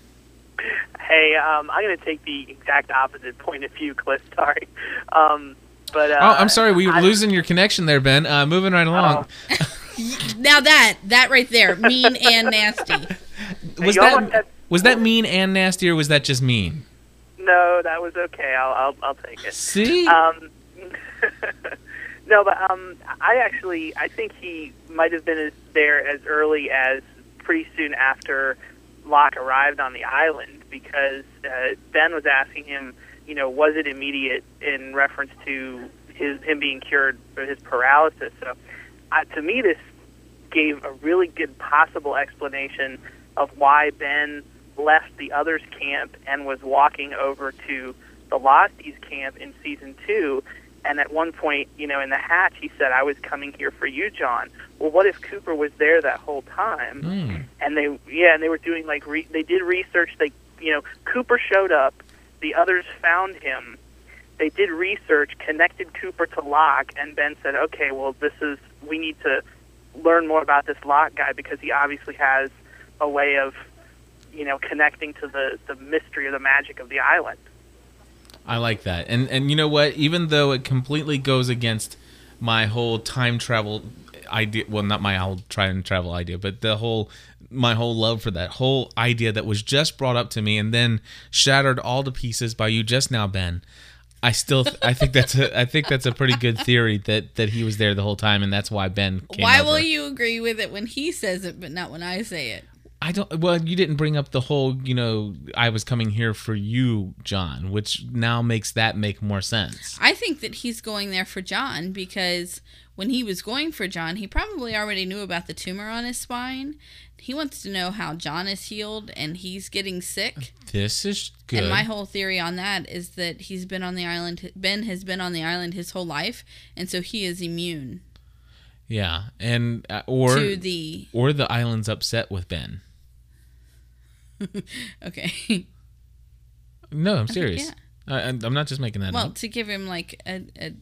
Hey, um, I'm going to take the exact opposite point of view, Cliff. Sorry. Um, but uh, oh, I'm sorry. We were I- losing your connection there, Ben. Uh, moving right along. Now that that right there, mean and nasty. was you almost that was that mean and nasty, or was that just mean? No, that was okay. I'll I'll, I'll take it. See? Um, no, but um, I actually I think he might have been as, there as early as pretty soon after Locke arrived on the island because uh, Ben was asking him, you know, was it immediate in reference to his him being cured for his paralysis? So, uh, to me, this gave a really good possible explanation of why Ben left the others' camp and was walking over to the Losties camp in season two. And at one point, you know, in the hatch, he said, "I was coming here for you, John." Well, what if Cooper was there that whole time? Hmm. And they, yeah, and they were doing like re- they did research. They, you know, Cooper showed up. The others found him. They did research, connected Cooper to Locke, and Ben said, "Okay, well, this is we need to learn more about this Locke guy because he obviously has a way of, you know, connecting to the the mystery or the magic of the island." I like that. And and you know what? Even though it completely goes against my whole time travel idea, well, not my whole time travel idea, but the whole my whole love for that whole idea that was just brought up to me and then shattered all to pieces by you just now, Ben. I still I think that's a I think that's a pretty good theory that that he was there the whole time and that's why Ben came Why over. will you agree with it when he says it, but not when I say it? I don't. Well, you didn't bring up the whole. You know, I was coming here for you, John, which now makes that make more sense. I think that he's going there for John because when he was going for John, he probably already knew about the tumor on his spine. He wants to know how John is healed and he's getting sick. This is good. And my whole theory on that is that he's been on the island. Ben has been on the island his whole life, and so he is immune. Yeah, and uh, or To the- or the island's upset with Ben. okay. No, I'm serious. I, I'm not just making that Well, up. to give him like a, a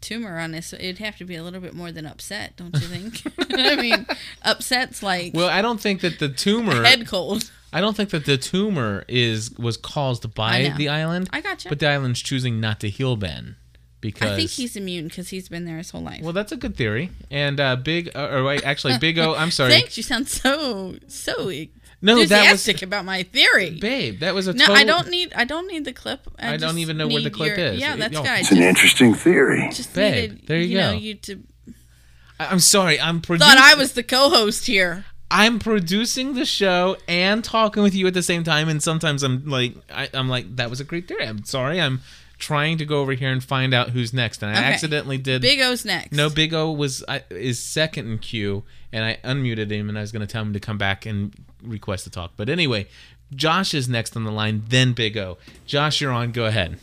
tumor on his, it'd have to be a little bit more than upset, don't you think? I mean, upset's like Well, I don't think that the tumor head cold. I don't think that the tumor is was caused by the island. I gotcha. But the island's choosing not to heal Ben because I think he's immune because he's been there his whole life. Well, that's a good theory. And uh, Big, uh, or wait, actually, Big O. I'm sorry. Thanks. You sound so so No, that was- enthusiastic about my theory, babe. That was a no. total. I don't need. I don't need the clip. I, I don't even know where the clip your- is. Yeah, that's Yo. good. It's an interesting theory. Just Babe, needed, there you know, go. you to I- I'm sorry. I'm producing. thought I was the co-host here. I'm producing the show and talking with you at the same time, and sometimes I'm like, I, I'm like, that was a great theory. I'm sorry. I'm trying to go over here and find out who's next, and I Okay. accidentally did. Big O's next. No, Big O was I, is second in queue, and I unmuted him, and I was going to tell him to come back and request to talk. But anyway, Josh is next on the line, then Big O. Josh, you're on. Go ahead.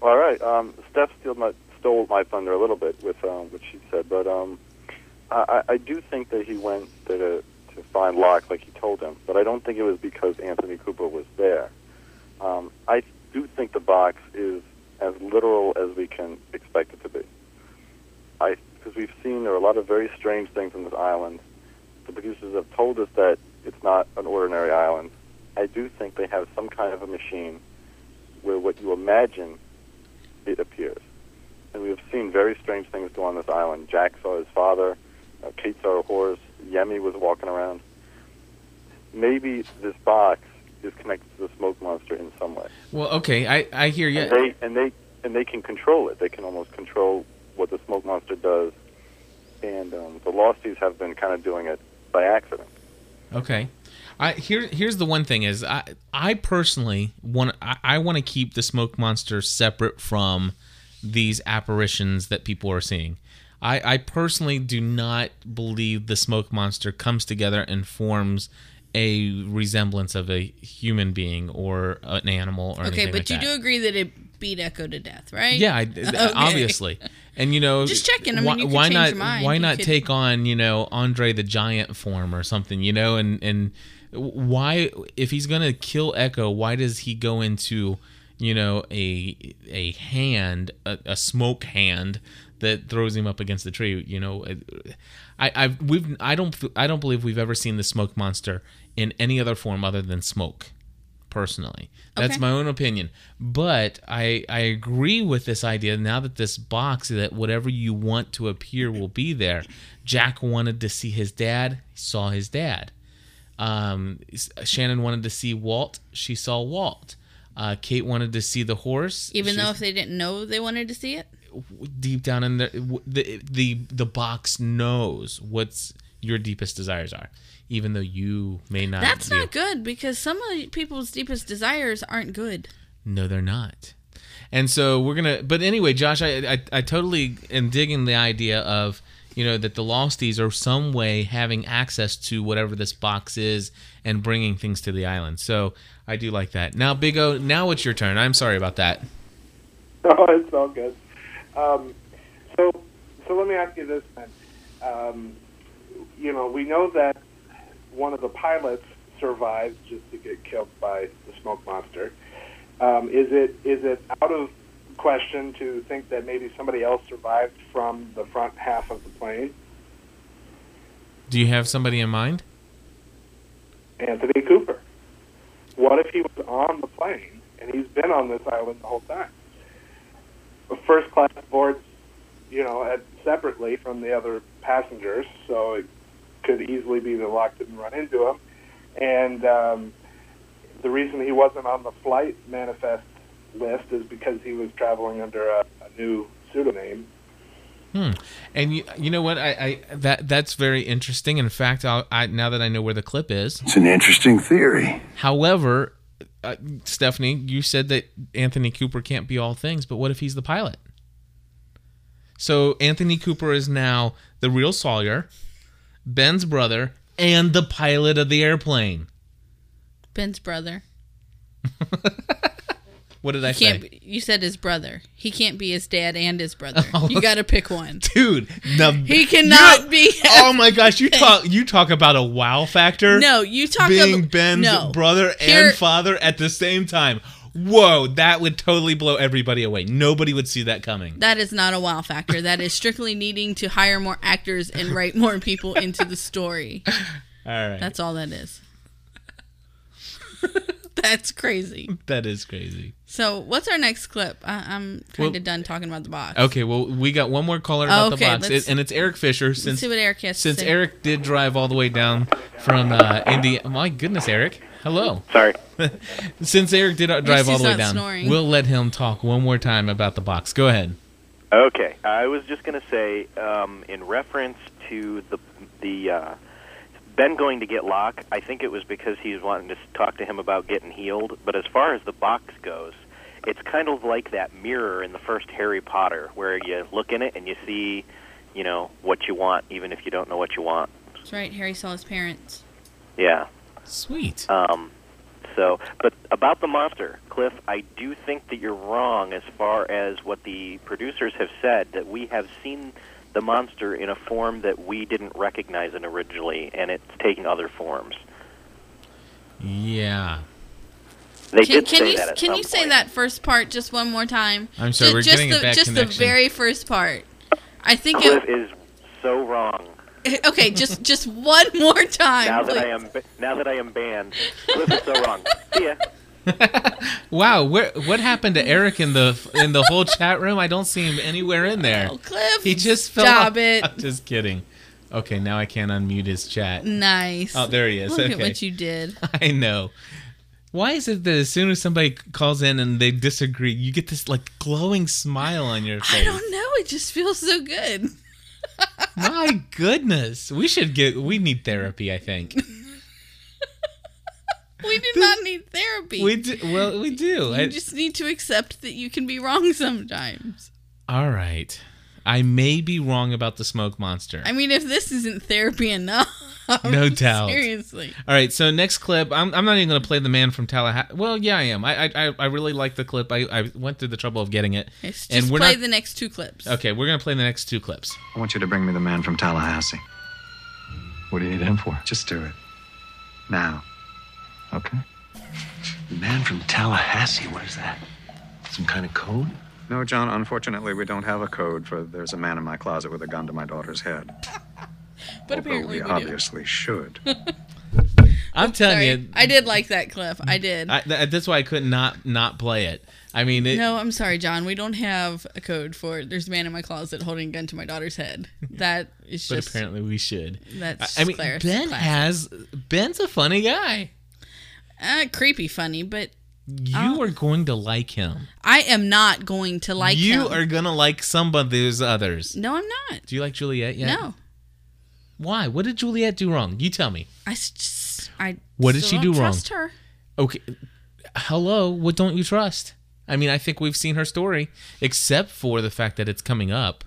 All right. Um, Steph stole my, stole my thunder a little bit with um, what she said, but um, I, I I do think that he went to, to find Locke like he told him, but I don't think it was because Anthony Cooper was there. Um, I do think the box is as literal as we can expect it to be. I because we've seen there are a lot of very strange things on this island. The producers have told us that it's not an ordinary island. I do think they have some kind of a machine where what you imagine it appears. And we have seen very strange things go on this island. Jack saw his father. Uh, Kate saw a horse. Yemi was walking around. Maybe this box is connected to the smoke monster in some way. Well, okay, I I hear you. And they and they and they can control it. They can almost control what the smoke monster does. And um, the Losties have been kind of doing it by accident. Okay. I here here's the one thing is I I personally want I, I want to keep the smoke monster separate from these apparitions that people are seeing. I, I personally do not believe the smoke monster comes together and forms a resemblance of a human being or an animal or Okay, anything but like you that. do agree that it beat Eko to death, right? Yeah, I, Okay. obviously. And you know, Just checking. I mean, why, why not? Why You not could- take on you know Andre the Giant form or something? You know, and and why if he's gonna kill Eko, why does he go into you know a a hand, a, a smoke hand that throws him up against the tree? You know, I I we've I don't I don't believe we've ever seen the smoke monster in any other form other than smoke personally. That's Okay. my own opinion. But I I agree with this idea now that this box that whatever you want to appear will be there. Jack wanted to see his dad, he saw his dad. Um, Shannon wanted to see Walt, she saw Walt. Uh, Kate wanted to see the horse. Even she- though if they didn't know they wanted to see it. deep down in there, the the the box knows what's your deepest desires are, even though you may not. That's do. not good because some of people's deepest desires aren't good. No, they're not. And so we're gonna. But anyway, Josh, I, I I totally am digging the idea of you know that the Losties are some way having access to whatever this box is and bringing things to the island. So I do like that. Now, Big O, now it's your turn. I'm sorry about that. Oh, it's all good. Um, so, so let me ask you this then. Um, you know, we know that one of the pilots survived just to get killed by the smoke monster. Um, is it is it out of question to think that maybe somebody else survived from the front half of the plane? Do you have somebody in mind? Anthony Cooper. What if he was on the plane and he's been on this island the whole time? First class boards, you know, separately from the other passengers, so it could easily be that Locke didn't run into him. And um, the reason he wasn't on the flight manifest list is because he was traveling under a, a new pseudonym. Hmm. And you, you know what? I, I that that's very interesting. In fact, I'll, I now that I know where the clip is, It's an interesting theory. However, uh, Stephanie, you said that Anthony Cooper can't be all things, but what if he's the pilot? So Anthony Cooper is now the real Sawyer, Ben's brother, and the pilot of the airplane. Ben's brother. What did I He say? be, you said his brother. He can't be his dad and his brother. Oh. You got to pick one. Dude, now He cannot be. Oh my gosh, you talk you talk about a wow factor. No, you talk about being about- Ben's no. brother Here- and father at the same time. Whoa, that would totally blow everybody away. Nobody would see that coming. That is not a wow factor. That is strictly needing to hire more actors and write more people into the story. All right. That's all that is. That's crazy. that is crazy. So, what's our next clip? I, I'm kind of Well- done talking about the box. Okay, well, we got one more caller about Okay, the box, it, and it's Eric Fisher. Since see what Eric has to Since say. Eric did drive all the way down from uh, India, my goodness, Eric, hello. Sorry. since Eric did drive least all the way down, snoring. we'll let him talk one more time about the box. Go ahead. Okay, I was just going to say, um, in reference to the the uh, Ben going to get Locke, I think it was because he's wanting to talk to him about getting healed. But as far as the box goes, it's kind of like that mirror in the first Harry Potter, where you look in it and you see, you know, what you want, even if you don't know what you want. That's right. Harry saw his parents. Yeah. Sweet. Um, so, but about the monster, Cliff, I do think that you're wrong as far as what the producers have said that we have seen the monster in a form that we didn't recognize it originally, and it's taking other forms. Yeah. They can did can say you that at can some you say that first part just one more time? I'm sorry, Ju- we're just getting a the, bad just connection. the very first part. I think Cliff it, is so wrong. okay, just just one more time. Now that. I am now that I am banned, Cliff is so wrong. See ya. Wow, where what happened to Eric in the in the whole chat room? I don't see him anywhere in there. Oh, Cliff, he just fell stop off. it. I'm just kidding. Okay, now I can't unmute his chat. Nice. Oh, there he is. Look okay. at what you did. I know. Why is it that as soon as somebody calls in and they disagree, you get this like glowing smile on your face? I don't know. It just feels so good. My goodness, we should get. We need therapy. I think We do not need therapy. we do. Well, we do. You I- just need to accept that you can be wrong sometimes. all right. I may be wrong about the smoke monster. I mean, if this isn't therapy enough, no doubt. Seriously. All right. So next clip, I'm, I'm not even going to play the man from Tallahassee. Well, yeah, I am. I I, I really like the clip. I, I went through the trouble of getting it. Yes, just play the next two clips. Okay, we're going to play the next two clips. I want you to bring me the man from Tallahassee. What do you need him for? Just do it. Now. Okay. The Man from Tallahassee, what is that? Some kind of code? No, John, unfortunately, we don't have a code for there's a man in my closet with a gun to my daughter's head. But Although apparently we we do. obviously should. I'm telling Sorry. you, I did like that clip. I did. I, th- that's why I could not not play it. I mean, it, no, I'm sorry, John. We don't have a code for there's a man in my closet holding a gun to my daughter's head. That is but just But apparently we should. That's I I mean, Claire's Ben classic. has Ben's a funny guy. Uh, creepy funny, but You are going to like him. I am not going to like you him. are gonna like some of those others. No, I'm not. Do you like Juliet yet? No. Why? What did Juliet do wrong? You tell me. I s- just I What did she do wrong? Trust her. Okay. Hello. What don't you trust? I mean, I think we've seen her story, except for the fact that it's coming up.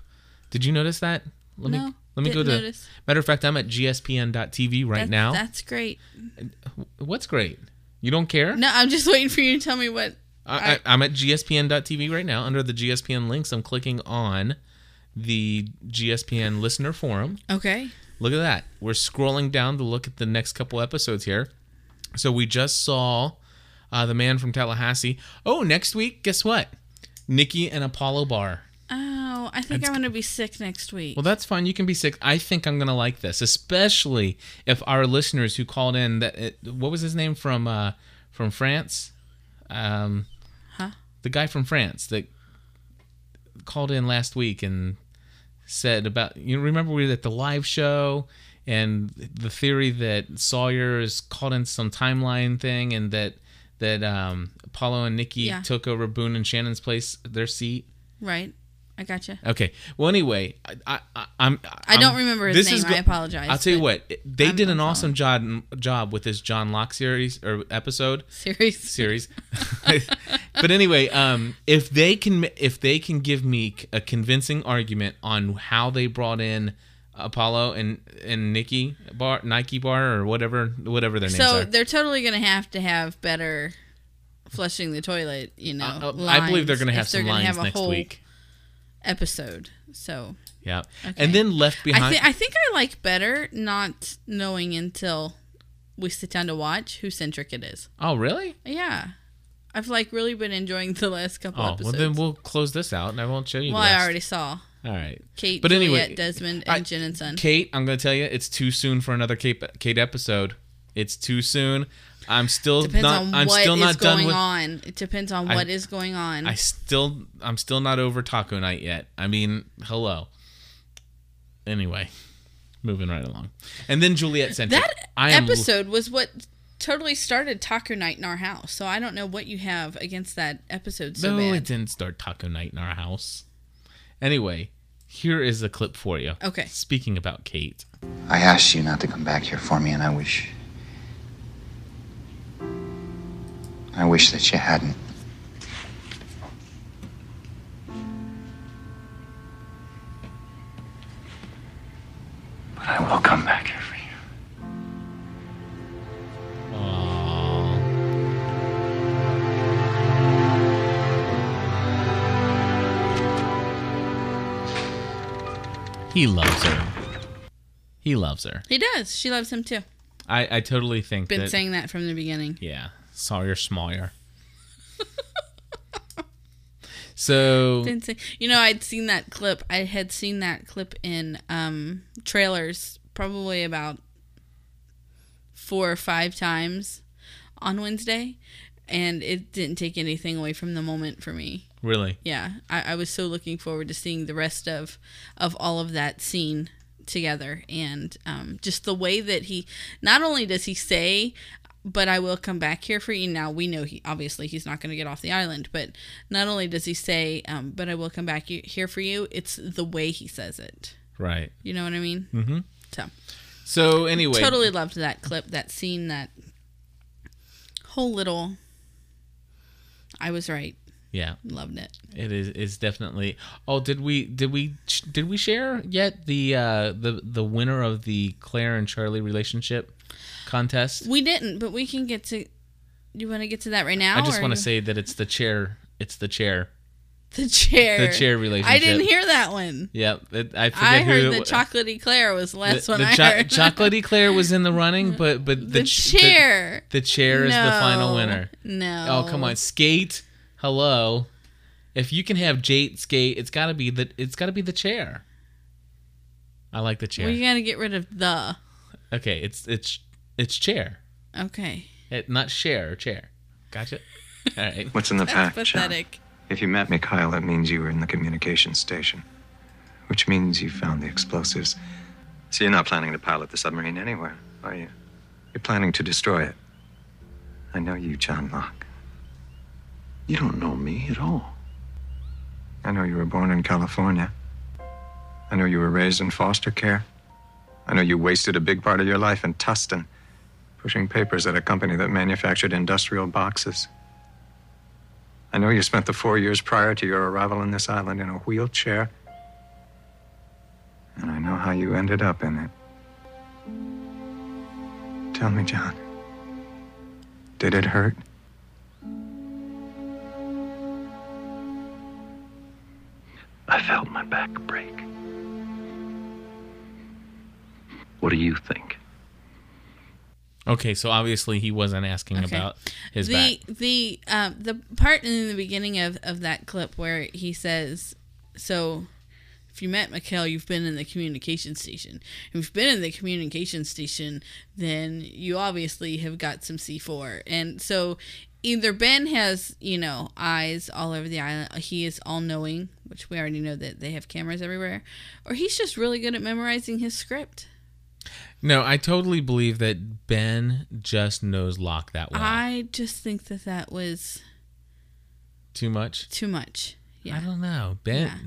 Did you notice that? Let No, me let me go to. notice. Matter of fact, I'm at gspn.tv right That's- now. That's great. What's great? You don't care? No, I'm just waiting for you to tell me what. I, I, I'm at gspn.tv right now. Under the GSPN links, I'm clicking on the GSPN listener forum. Okay. Look at that. We're scrolling down to look at the next couple episodes here. So we just saw uh, the man from Tallahassee. Oh, next week, guess what? Nikki and Apollo Bar. Oh, I think I'm going to be sick next week. Well, that's fine. You can be sick. I think I'm gonna like this, especially if our listeners who called in that it, what was his name from uh, from France, um, Huh? the guy from France that called in last week and said about you remember we were at the live show and the theory that Sawyer is caught in some timeline thing and that that um, Apollo and Nikki Yeah. took over Boone and Shannon's place their seat. right. I gotcha. Okay. Well, anyway, I, I, I I'm. I don't remember his this name. is I apologize, I'll tell you what. They I'm- did an I'm awesome job job with this John Locke series or episode Series. series. but anyway, um, if they can if they can give me a convincing argument on how they brought in Apollo and and Nikki Bar Nike Bar or whatever whatever their names So are. they're totally going to have to have better flushing the toilet. You know, Uh, uh, I believe they're gonna have some gonna lines have a next whole week. Episode. So Yeah. Okay. And then left behind. I, thi- I think I like better not knowing until we sit down to watch who centric it is. oh really? Yeah, I've like really been enjoying the last couple Oh well, then we'll close this out, and I won't show you. well, I already saw All right. Kate, But Juliet, anyway, Desmond, and Jin and Sun. Kate, I'm going to tell you, it's too soon for another Kate, Kate episode. It's too soon. I'm still Depends not. on I'm what still is not done going with. on. It depends on I- what is going on. I still, I'm still not over Taco Night yet. I mean, hello. Anyway, moving right along, and then Juliet sent that I am episode was what totally started Taco Night in our house. So I don't know what you have against that episode so no, bad. it didn't start Taco Night in our house. Anyway, here is a clip for you. Okay. Speaking about Kate. I asked you not to come back here for me, and I wish. I wish that you hadn't. But I will come back here for you. He loves her. He loves her. he does. She loves him too. I, I totally think Been that. saying that from the beginning. Yeah, Sawyer Sawyer. so you know, I'd seen that clip. I had seen that clip in um, trailers probably about four or five times on Wednesday, and it didn't take anything away from the moment for me. really, Yeah, I, I was so looking forward to seeing the rest of of all of that scene together, and um, just the way that he not only does he say, "But I will come back here for you." Now we know he obviously he's not going to get off the island, but not only does he say, um, "But I will come back here for you," it's the way he says it. right. You know what I mean? Mm-hmm. So So anyway, totally loved that clip, that scene, that whole little. I was right. Yeah, Loved it. it is. Is definitely. Oh, did we did we did we share yet the uh, the the winner of the Claire and Charlie relationship contest? We didn't, but we can get to. You want to get to that right now? I just want to say that it's the chair. It's the chair. the chair. The chair relationship. I didn't hear that one. Yep, it, I forget I who heard it the wa- chocolatey Claire was the last the, one the I cho- heard. chocolatey Claire was in the running, but but The ch- chair. The, the chair is the final winner. no. Oh come on, skate. Hello. If you can have Jate skate, it's got to be the it's got to be the chair. I like the chair. Well, you got to get rid of the. Okay, it's it's it's chair, Okay. it, not share chair. Gotcha. All right. What's in the That's pack, John? pathetic. If you met Mikhail, that means you were in the communications station, which means you found the explosives. So you're not planning to pilot the submarine anywhere, are you? You're planning to destroy it. I know you, John Locke. You don't know me at all. I know you were born in California. I know you were raised in foster care. I know you wasted a big part of your life in Tustin, pushing papers at a company that manufactured industrial boxes. I know you spent the four years prior to your arrival on this island in a wheelchair. And I know how you ended up in it. Tell me, John. Did it hurt? I felt my back break. What do you think? Okay, so obviously he wasn't asking Okay. about his the back. the um, the part in the beginning of, of that clip where he says, "So, if you met Mikhail, you've been in the communication station. If you've been in the communication station, then you obviously have got some C four. And so, either Ben has you know eyes all over the island. He is all knowing, which we already know that they have cameras everywhere, or he's just really good at memorizing his script. No, I totally believe that Ben just knows Locke that well. I just think that that was Too much. too much. Yeah. I don't know. Ben yeah.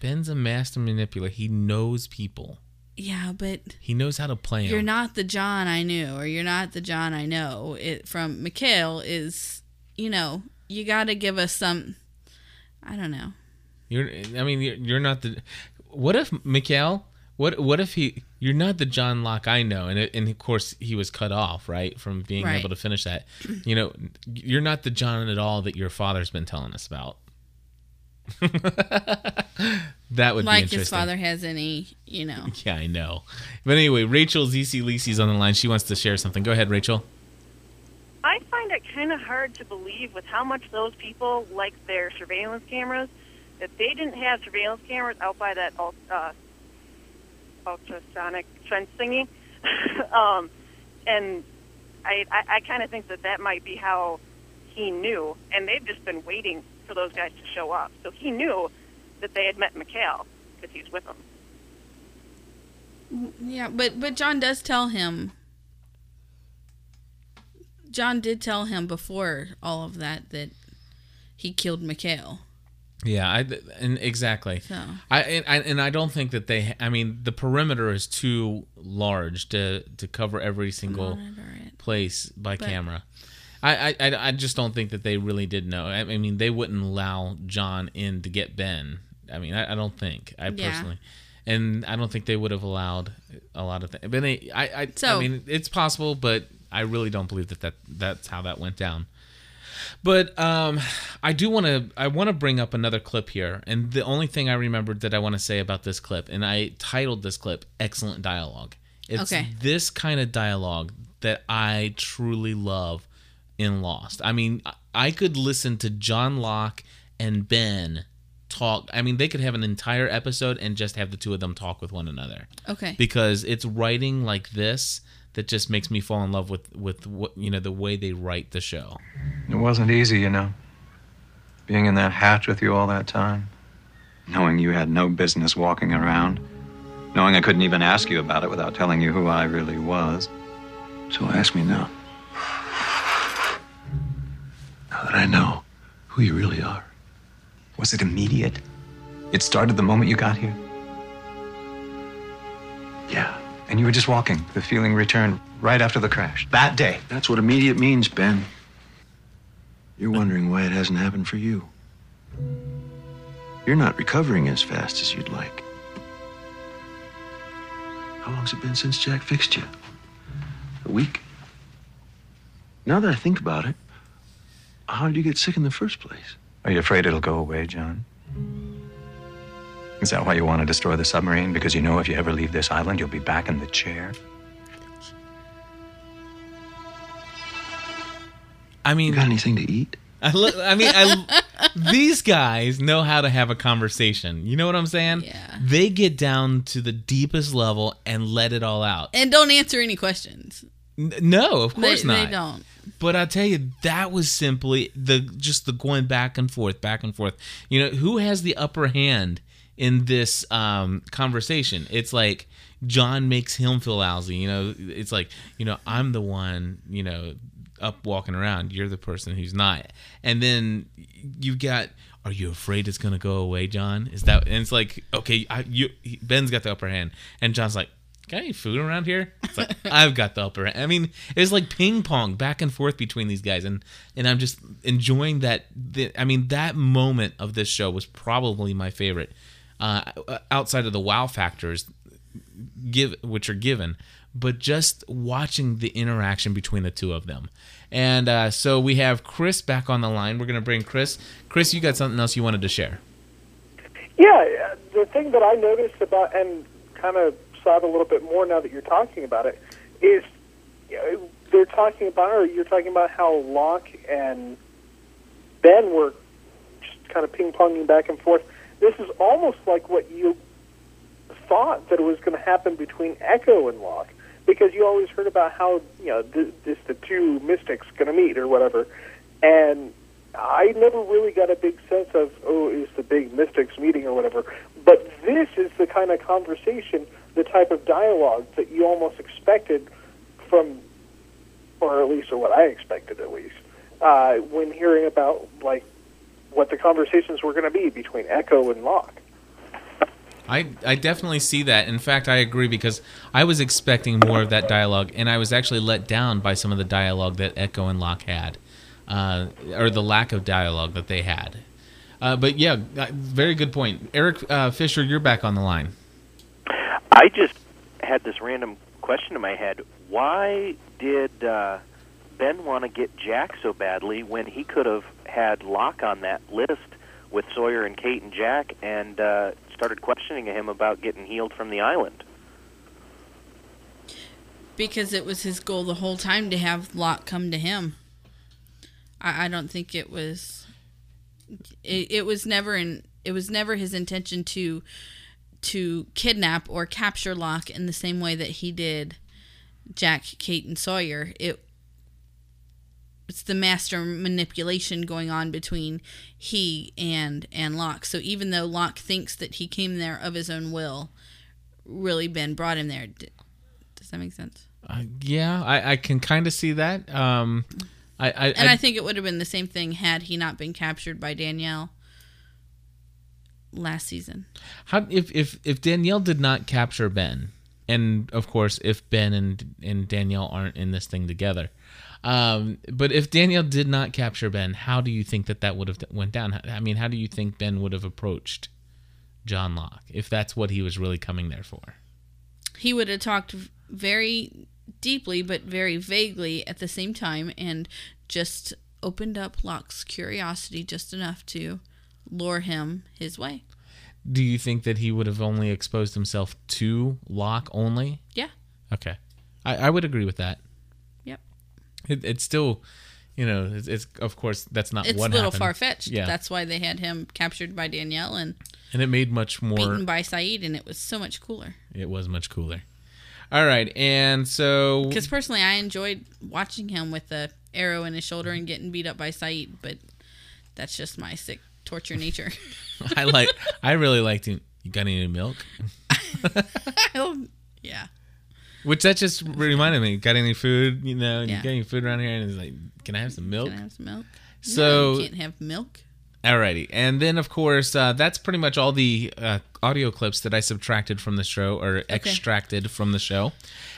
Ben's a master manipulator. He knows people. Yeah, but He knows how to play them. you're not the John I knew, or you're not the John I know. It from Mikhail is, you know, you got to give us some. I don't know. You're. I mean, you're, you're not the. What if Mikhail? What What if he? You're not the John Locke I know, and it, and of course he was cut off right from being Right. able to finish that. You know, you're not the John at all that your father's been telling us about. that would be like interesting. his father has any, you know. Yeah, I know. But anyway, Rachel ZC Lisi's on the line. She wants to share something. Go ahead, Rachel. I find it kind of hard to believe with how much those people like their surveillance cameras that they didn't have surveillance cameras out by that ult- uh, ultrasonic fence thingy. um, and I, I, I kind of think that that might be how he knew. And they've just been waiting for those guys to show up. So he knew that they had met Mikhail because he's with them. Yeah, but but John does tell him. John did tell him before all of that that he killed Mikhail. Yeah, I and exactly. So. I and, I and I don't think that they. I mean, the perimeter is too large to to cover every single place by But- camera. I, I I just don't think that they really did know. I, I mean, they wouldn't allow John in to get Ben. I mean, I, I don't think. I Yeah. personally. And I don't think they would have allowed a lot of things. But they, I, I, So- I mean, it's possible, but I really don't believe that, that that's how that went down. But um, I do want to I want to bring up another clip here, and the only thing I remembered that I want to say about this clip, and I titled this clip "Excellent Dialogue." It's Okay. this kind of dialogue that I truly love in Lost. I mean, I- I could listen to John Locke and Ben talk. I mean, they could have an entire episode and just have the two of them talk with one another Okay. because it's writing like this that just makes me fall in love with with what you know the way they write the show. It wasn't easy, you know. Being in that hatch with you all that time. Knowing you had no business walking around. Knowing I couldn't even ask you about it without telling you who I really was. So ask me now. Now that I know who you really are. Was it immediate? It started the moment you got here? Yeah. And you were just walking. The feeling returned right after the crash. That day. That's what immediate means, Ben. You're wondering why it hasn't happened for you. You're not recovering as fast as you'd like. How long's it been since Jack fixed you? A week? Now that I think about it, how did you get sick in the first place? Are you afraid it'll go away, John? Is that why you want to destroy the submarine? Because you know if you ever leave this island, you'll be back in the chair? I mean, got anything to eat? I, look, I mean, I, these guys know how to have a conversation. You know what I'm saying? Yeah. They get down to the deepest level and let it all out. And don't answer any questions. N- no, of They- course they not. don't. But I tell you, that was simply the just the going back and forth, back and forth. You know, who has the upper hand in this um, conversation? It's like John makes him feel lousy. You know, it's like you know I'm the one. You know, up walking around. You're the person who's not. And then you got. Are you afraid it's gonna go away, John? Is that? And it's like, okay, I, you Ben's got the upper hand, and John's like, got any food around here? It's like I've got the upper. I mean, it's like ping pong back and forth between these guys, and and I'm just enjoying that. The, I mean, that moment of this show was probably my favorite, uh, outside of the wow factors, give which are given, but just watching the interaction between the two of them. And uh, so we have Chris back on the line. We're gonna bring Chris. Chris, you got something else you wanted to share? Yeah, uh, the thing that I noticed about and kind of saw it a little bit more now that you're talking about it is they're talking about, or you're talking about how Locke and Ben were just kind of ping ponging back and forth. This is almost like what you thought that it was going to happen between Eko and Locke, because you always heard about how you know th- this the two mystics going to meet or whatever, and I never really got a big sense of oh is the big mystics meeting or whatever. But this is the kind of conversation, the type of dialogue that you almost expected from, or at least what I expected at least, uh, when hearing about like what the conversations were going to be between Eko and Locke. I, I definitely see that. In fact, I agree because I was expecting more of that dialogue, and I was actually let down by some of the dialogue that Eko and Locke had, uh, or the lack of dialogue that they had. Uh, but yeah, uh, very good point. Eric uh, Fisher, you're back on the line. I just had this random question in my head. Why did uh, Ben want to get Jack so badly when he could have had Locke on that list with Sawyer and Kate and Jack and uh, started questioning him about getting healed from the island? Because it was his goal the whole time to have Locke come to him. I, I don't think it was. It, it was never in. It was never his intention to to kidnap or capture Locke in the same way that he did Jack, Kate, and Sawyer. It it's the master manipulation going on between he and and Locke. So even though Locke thinks that he came there of his own will, really Ben brought him there. Does that make sense? Uh, yeah, I, I can kind of see that. Um, I, I And I, think it would have been the same thing had he not been captured by Danielle last season. How if if if Danielle did not capture Ben, and of course if Ben and and Danielle aren't in this thing together, um, but if Danielle did not capture Ben, how do you think that that would have went down? I mean, how do you think Ben would have approached John Locke if that's what he was really coming there for? He would have talked very deeply but very vaguely at the same time and just opened up Locke's curiosity just enough to lure him his way. Do you think that he would have only exposed himself to Locke only? Yeah. Okay, I, I would agree with that. It, it's still, you know, it's, it's of course that's not It's what a little far fetched. Yeah, That's why they had him captured by Danielle and and it made much more. beaten by Sayid, and it was so much cooler. It was much cooler. All right, and so Because personally, I enjoyed watching him with the arrow in his shoulder and getting beat up by Sayid, but that's just my sick torture nature. I like. I really liked him. You got any milk? yeah. Which that just reminded me. Got any food? You know, Yeah. you got any food around here? And he's like, "Can I have some milk?" Can I have some milk? So no, you can't have milk. Alrighty, and then of course uh, that's pretty much all the uh, audio clips that I subtracted from the show or extracted from the show.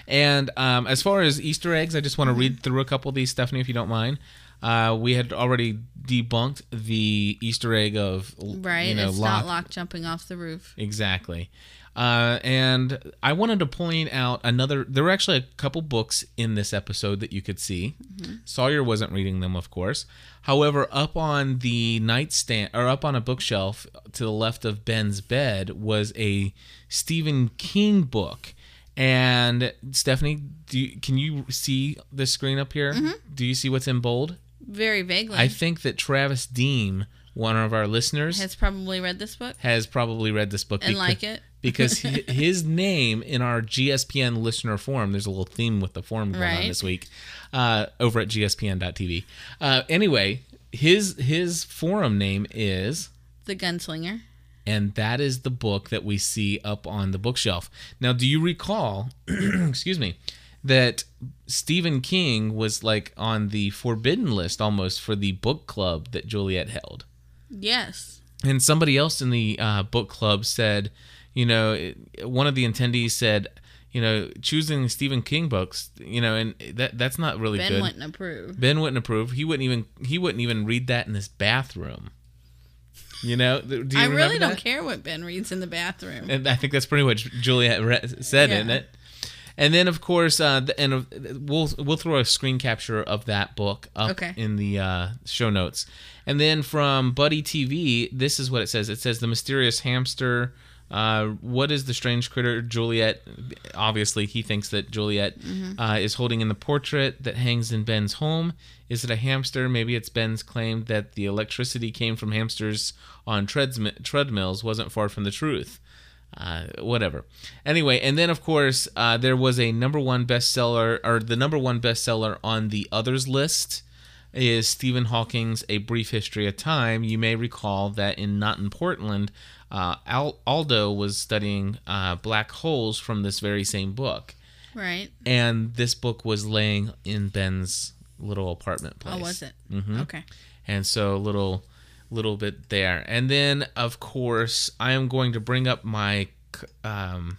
And um, as far as Easter eggs, I just want to Mm-hmm. read through a couple of these, Stephanie, if you don't mind. Uh, we had already debunked the Easter egg of Right. you know, it's Locke not Locke jumping off the roof. Exactly. Uh, and I wanted to point out another. There were actually a couple books in this episode that you could see. Sawyer wasn't reading them, of course. However, up on the nightstand or up on a bookshelf to the left of Ben's bed was a Stephen King book. And Stephanie, do you, can you see the screen up here? Mhm. Do you see what's in bold? Very vaguely. I think that Travis Deem, one of our listeners, has probably read this book. has probably read this book And like it. Because hi- his name in our GSPN listener forum. There's a little theme with the forum going on this week uh, over at gspn.tv. Uh, anyway, his his forum name is, The Gunslinger. and that is the book that we see up on the bookshelf. Now, do you recall? excuse me. That Stephen King was like on the forbidden list almost for the book club that Juliet held. Yes. And somebody else in the uh, book club said, you know, it- one of the attendees said, you know, choosing Stephen King books, you know, and that that's not really Ben good. wouldn't approve. Ben wouldn't approve. He wouldn't even he wouldn't even read that in his bathroom. You know, do you I really don't that? care what Ben reads in the bathroom. And I think that's pretty much Juliet re- said, Yeah. isn't it? And then, of course, uh, the, and uh, we'll we'll throw a screen capture of that book up Okay. in the uh, show notes. And then from Buddy TV, this is what it says. It says the mysterious hamster. Uh, what is the strange critter? Juliet. Obviously, he thinks that Juliet Mhm. uh, is holding in the portrait that hangs in Ben's home. Is it a hamster? Maybe it's Ben's claim that the electricity came from hamsters on treadsmi- treadmills wasn't far from the truth. Uh, whatever. Anyway, and then of course uh, there was a number one bestseller, or the number one bestseller on the others list is Stephen Hawking's A Brief History of Time. You may recall that in Not in Portland, uh, Al- Aldo was studying uh, black holes from this very same book, Right. and this book was laying in Ben's little apartment place. Oh, was it? Mm-hmm. Okay. And so a little little bit there. And then of course, I am going to bring up my um,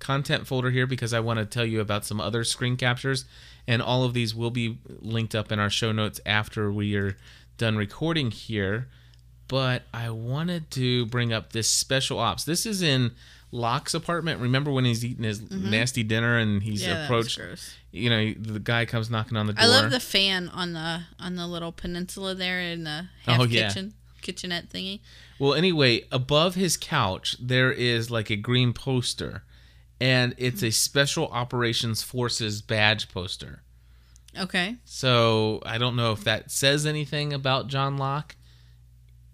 content folder here because I want to tell you about some other screen captures, and all of these will be linked up in our show notes after we are done recording here. But I wanted to bring up this special ops. This is in Locke's apartment. Remember when he's eating his Mhm. nasty dinner and he's Yeah, approached? gross. You know, the guy comes knocking on the door. I love the fan on the on the little peninsula there in the half Oh, yeah. kitchen kitchenette thingy. Well, anyway, above his couch there is like a green poster, and it's a Special Operations Forces badge poster. Okay. So I don't know if that says anything about John Locke,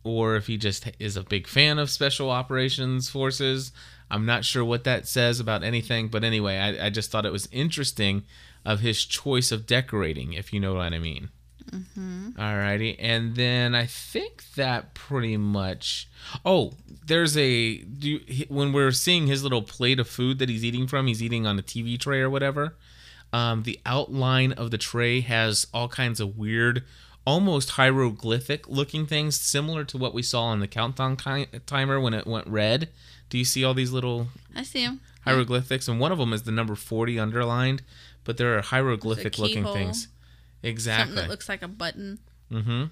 or if he just is a big fan of Special Operations Forces. I'm not sure what that says about anything, but anyway, I, I just thought it was interesting of his choice of decorating, if you know what I mean. Mm-hmm. Alrighty, and then I think that pretty much. Oh, there's a do you, when we're seeing his little plate of food that he's eating from. He's eating on a TV tray or whatever. Um, the outline of the tray has all kinds of weird, almost hieroglyphic looking things, similar to what we saw on the countdown ki- timer when it went red. Do you see all these little I see him. hieroglyphics? And one of them is the number forty underlined, but there are hieroglyphic looking things. Exactly. Something that looks like a button. Mm-hmm.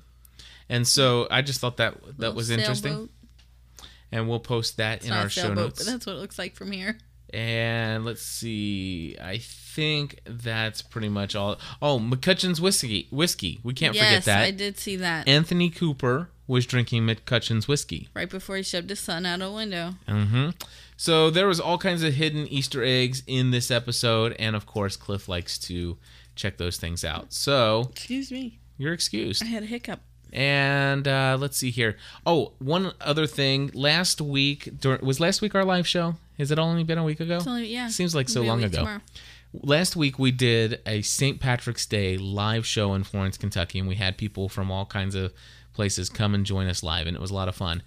And so I just thought that that Little was interesting. And we'll post that It's in our a show notes. but that's what it looks like from here. And let's see. I think that's pretty much all. Oh, MacCutcheon's whiskey. Whiskey. We can't yes, forget that. Yes, I did see that. Anthony Cooper was drinking MacCutcheon's whiskey. right before he shoved his son out a window. Mm-hmm. So there was all kinds of hidden Easter eggs in this episode, and of course, Cliff likes to check those things out. So Excuse me. you're excused. I had a hiccup. And uh, let's see here. Oh, one other thing. Last week was last week our live show. Has it only been a week ago? Only- yeah. Seems like so It'll long ago. tomorrow. Last week we did a St. Patrick's Day live show in Florence, Kentucky, and we had people from all kinds of places come and join us live, and it was a lot of fun.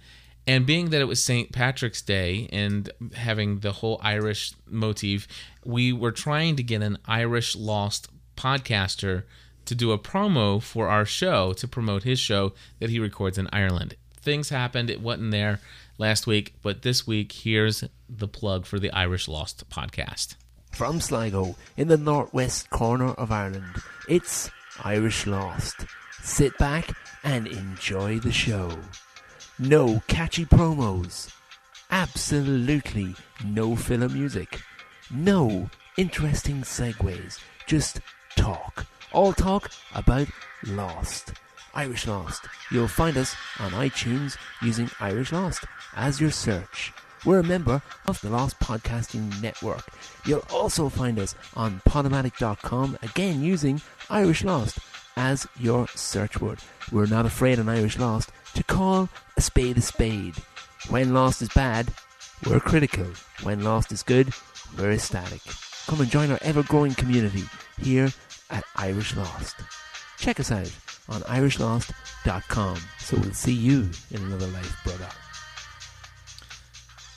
And being that it was St. Patrick's Day and having the whole Irish motif, we were trying to get an Irish Lost podcaster to do a promo for our show to promote his show that he records in Ireland. Things happened, it wasn't there last week, but this week, here's the plug for the Irish Lost podcast. From Sligo, in the northwest corner of Ireland, it's Irish Lost. Sit back and enjoy the show. No catchy promos. Absolutely no filler music. No interesting segues. Just talk. All talk about Lost. Irish Lost. You'll find us on iTunes using Irish Lost as your search. We're a member of the Lost Podcasting Network. You'll also find us on Podomatic.com, again using Irish Lost as your search word. We're not afraid on Irish Lost to call a spade a spade. When Lost is bad, we're critical. When Lost is good, we're ecstatic. Come and join our ever growing community here at Irish Lost. Check us out on irishlost.com. So we'll see you in another life, brother.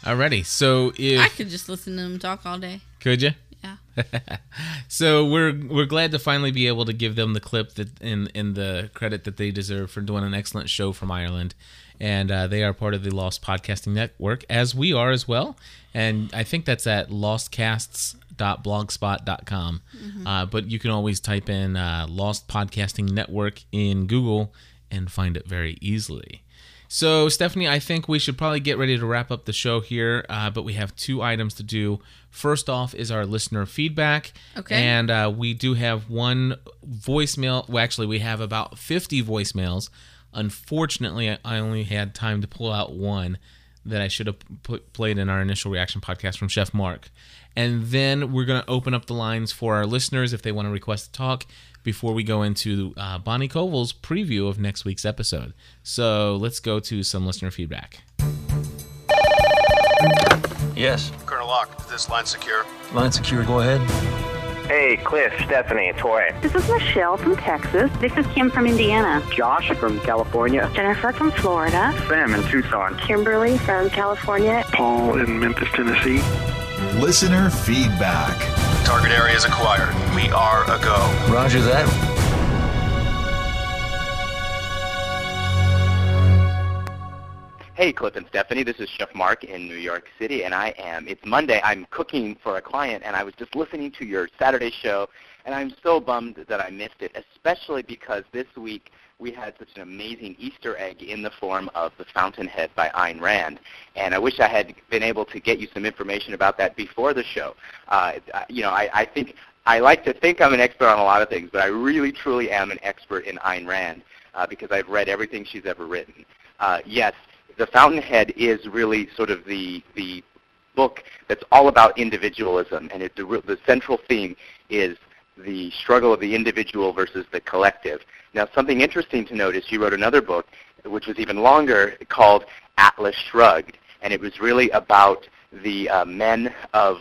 Alrighty, so if I could just listen to him talk all day. Could you? Yeah. so we're we're glad to finally be able to give them the clip that in in the credit that they deserve for doing an excellent show from Ireland, and uh, they are part of the Lost Podcasting Network as we are as well. And I think that's at lostcasts.blogspot.com. Mhm. Uh, but you can always type in uh, Lost Podcasting Network in Google and find it very easily. So, Stephanie, I think we should probably get ready to wrap up the show here, uh, but we have two items to do. First off is our listener feedback. Okay. And uh, we do have one voicemail. Well, actually, we have about 50 voicemails. Unfortunately, I- I only had time to pull out one that I should have put, played in our initial reaction podcast from Chef Mark. And then we're going to open up the lines for our listeners if they want to request to talk before we go into uh, Bonnie Koval's preview of next week's episode. So let's go to some listener feedback. Yes. Colonel Locke, is this line secure? Line secure, go ahead. Hey, Cliff, Stephanie, Toy. This is Michelle from Texas. This is Kim from Indiana. Josh from California. Jennifer from Florida. Sam in Tucson. Kimberly from California. Paul in Memphis, Tennessee. Listener feedback. Target area is acquired. We are a go. Roger that. Hey, Cliff and Stephanie, this is Chef Mark in New York City, and I am, it's Monday, I'm cooking for a client, and I was just listening to your Saturday show, and I'm so bummed that I missed it, especially because this week we had such an amazing Easter egg in the form of The Fountainhead by Ayn Rand, and I wish I had been able to get you some information about that before the show. Uh, you know, I, I think, I like to think I'm an expert on a lot of things, but I really, truly am an expert in Ayn Rand uh, because I've read everything she's ever written. Uh, yes, The Fountainhead is really sort of the the book that's all about individualism, and it, the, the central theme is the struggle of the individual versus the collective. Now, something interesting to note is she wrote another book, which was even longer, called Atlas Shrugged, and it was really about the uh, men of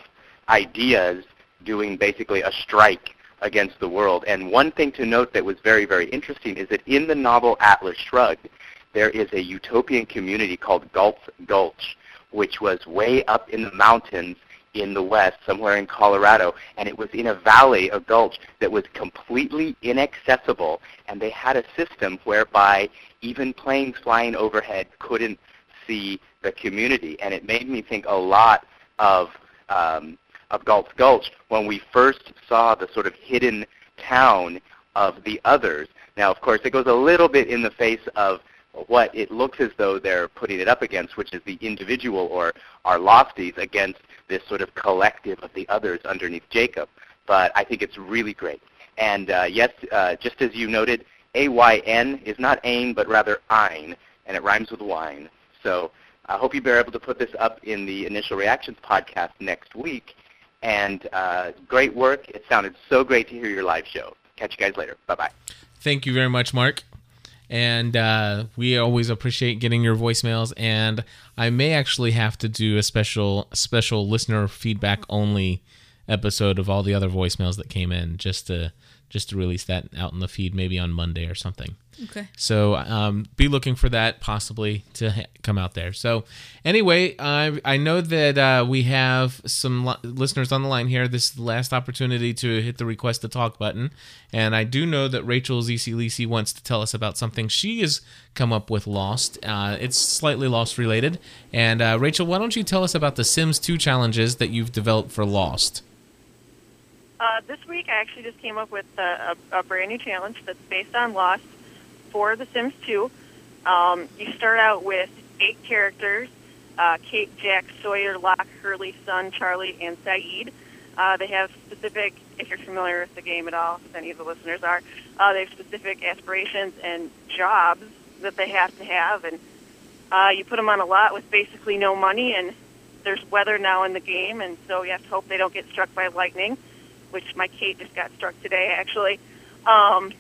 ideas doing basically a strike against the world. And one thing to note that was very, very interesting is that in the novel Atlas Shrugged, there is a utopian community called Galt's Gulch, which was way up in the mountains in the west, somewhere in Colorado, and it was in a valley, a gulch, that was completely inaccessible, and they had a system whereby even planes flying overhead couldn't see the community, and it made me think a lot of um, of Gulch Gulch when we first saw the sort of hidden town of the others. Now, of course, it goes a little bit in the face of what it looks as though they're putting it up against, which is the individual or our lofties against this sort of collective of the others underneath Jacob. But I think it's really great. And uh, yes, uh, just as you noted, A-Y-N is not ain, but rather ein, and it rhymes with wine. So I hope you'll be able to put this up in the Initial Reactions podcast next week. And uh, great work. It sounded so great to hear your live show. Catch you guys later. Bye-bye. Thank you very much, Mark. And uh, we always appreciate getting your voicemails. And I may actually have to do a special special listener feedback only episode of all the other voicemails that came in, just to just to release that out in the feed, maybe on Monday or something. Okay. So um, be looking for that possibly to ha- come out there. So anyway, I I know that uh, we have some li- listeners on the line here. This is the last opportunity to hit the request to talk button, and I do know that Rachel ZC Lisi wants to tell us about something she has come up with Lost. Uh, it's slightly Lost related, and uh, Rachel, why don't you tell us about the Sims 2 challenges that you've developed for Lost? Uh, this week, I actually just came up with a, a, a brand new challenge that's based on Lost for The Sims 2. Um, you start out with eight characters uh, Kate, Jack, Sawyer, Locke, Hurley, Sun, Charlie, and Sayid. Uh, they have specific, if you're familiar with the game at all, if any of the listeners are, uh, they have specific aspirations and jobs that they have to have. And uh, you put them on a lot with basically no money, and there's weather now in the game, and so you have to hope they don't get struck by lightning, which my Kate just got struck today, actually. Um,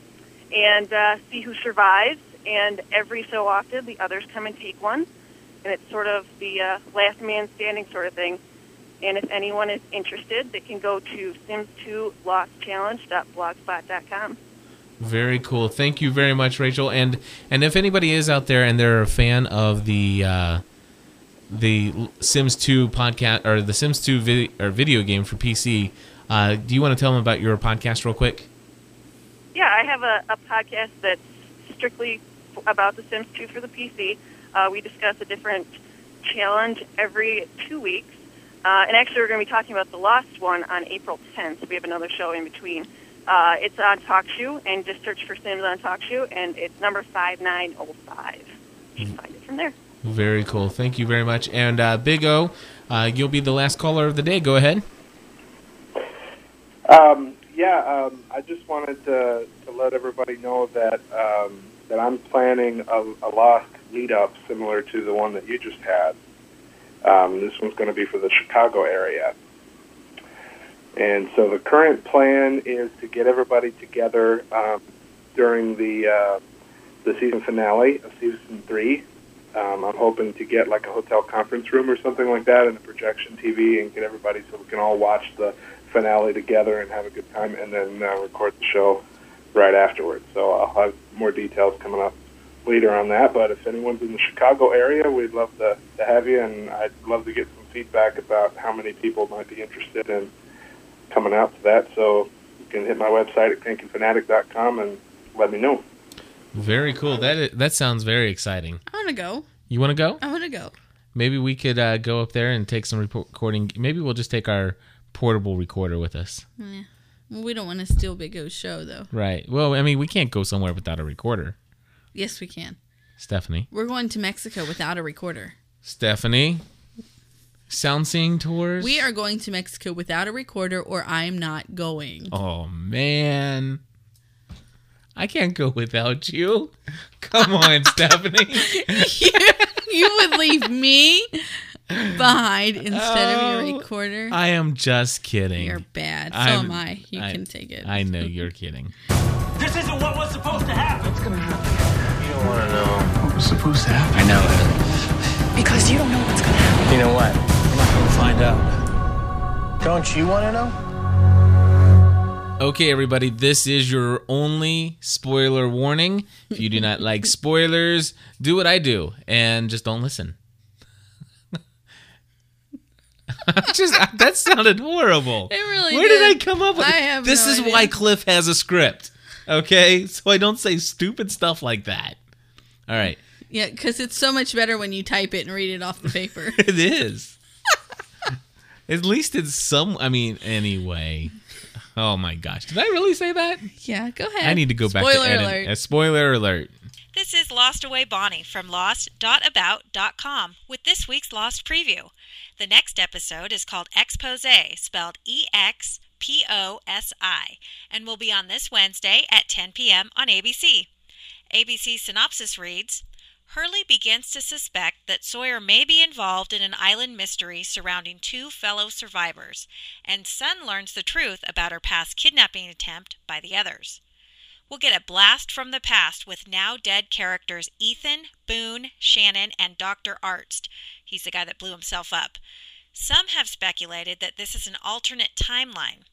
and uh, see who survives. And every so often, the others come and take one, and it's sort of the uh, last man standing sort of thing. And if anyone is interested, they can go to sims2lostchallenge.blogspot.com. Very cool. Thank you very much, Rachel. And and if anybody is out there and they're a fan of the uh, the Sims 2 podcast or the Sims 2 vid- or video game for PC, uh, do you want to tell them about your podcast real quick? Yeah, I have a, a podcast that's strictly about The Sims 2 for the PC. Uh, we discuss a different challenge every two weeks. Uh, and actually, we're going to be talking about the Lost one on April 10th. We have another show in between. Uh, it's on TalkShoe, and just search for Sims on TalkShoe, and it's number 5905. You can find it from there. Very cool. Thank you very much. And uh, Big O, uh, you'll be the last caller of the day. Go ahead. Um, yeah, um, I just wanted to, to let everybody know that um, that I'm planning a, a lead up similar to the one that you just had. Um, this one's going to be for the Chicago area. And so the current plan is to get everybody together um, during the uh, the season finale of season three. Um, I'm hoping to get like a hotel conference room or something like that and a projection TV and get everybody so we can all watch the finale together and have a good time and then uh, record the show right afterwards. So I'll have more details coming up later on that. But if anyone's in the Chicago area, we'd love to, to have you, and I'd love to get some feedback about how many people might be interested in coming out to that. So you can hit my website at crankingfanatic.com and let me know. Very cool. That that sounds very exciting. I want to go. You want to go? I want to go. Maybe we could uh, go up there and take some recording. Maybe we'll just take our portable recorder with us. Yeah. We don't want to steal Big O's show, though. Right. Well, I mean, we can't go somewhere without a recorder. Yes, we can. Stephanie. We're going to Mexico without a recorder. Stephanie. Sound seeing tours. We are going to Mexico without a recorder, or I'm not going. Oh man. I can't go without you. Come on, Stephanie. you, you would leave me behind instead of Oh, your recorder. I am just kidding. You're bad. So I'm- am I. You can take it. I know you're kidding. This isn't what was supposed to happen. It's gonna happen? You don't want to know what was supposed to happen. I know. Because you don't know what's gonna happen. You know what? We're not going to find out. Don't you want to know? Okay, everybody, this is your only spoiler warning. If you do not like spoilers, do what I do and just don't listen. just that sounded horrible. It really Where did, did. I come up with I have This no is idea. why Cliff has a script. Okay? So I don't say stupid stuff like that. All right. Yeah, because it's so much better when you type it and read it off the paper. It is. At least it's some I mean, anyway. Oh my gosh. Did I really say that? yeah, go ahead. I need to go back Spoiler to edit. alert. A spoiler alert. This is Lost Away Bonnie from lost.about.com with this week's Lost preview. The next episode is called Expose, spelled E X P O S I, and will be on this Wednesday at 10 p.m. on ABC. ABC synopsis reads Hurley begins to suspect that Sawyer may be involved in an island mystery surrounding two fellow survivors, and Sun learns the truth about her past kidnapping attempt by the others. We'll get a blast from the past with now dead characters Ethan, Boone, Shannon, and Dr. Arzt. He's the guy that blew himself up. Some have speculated that this is an alternate timeline.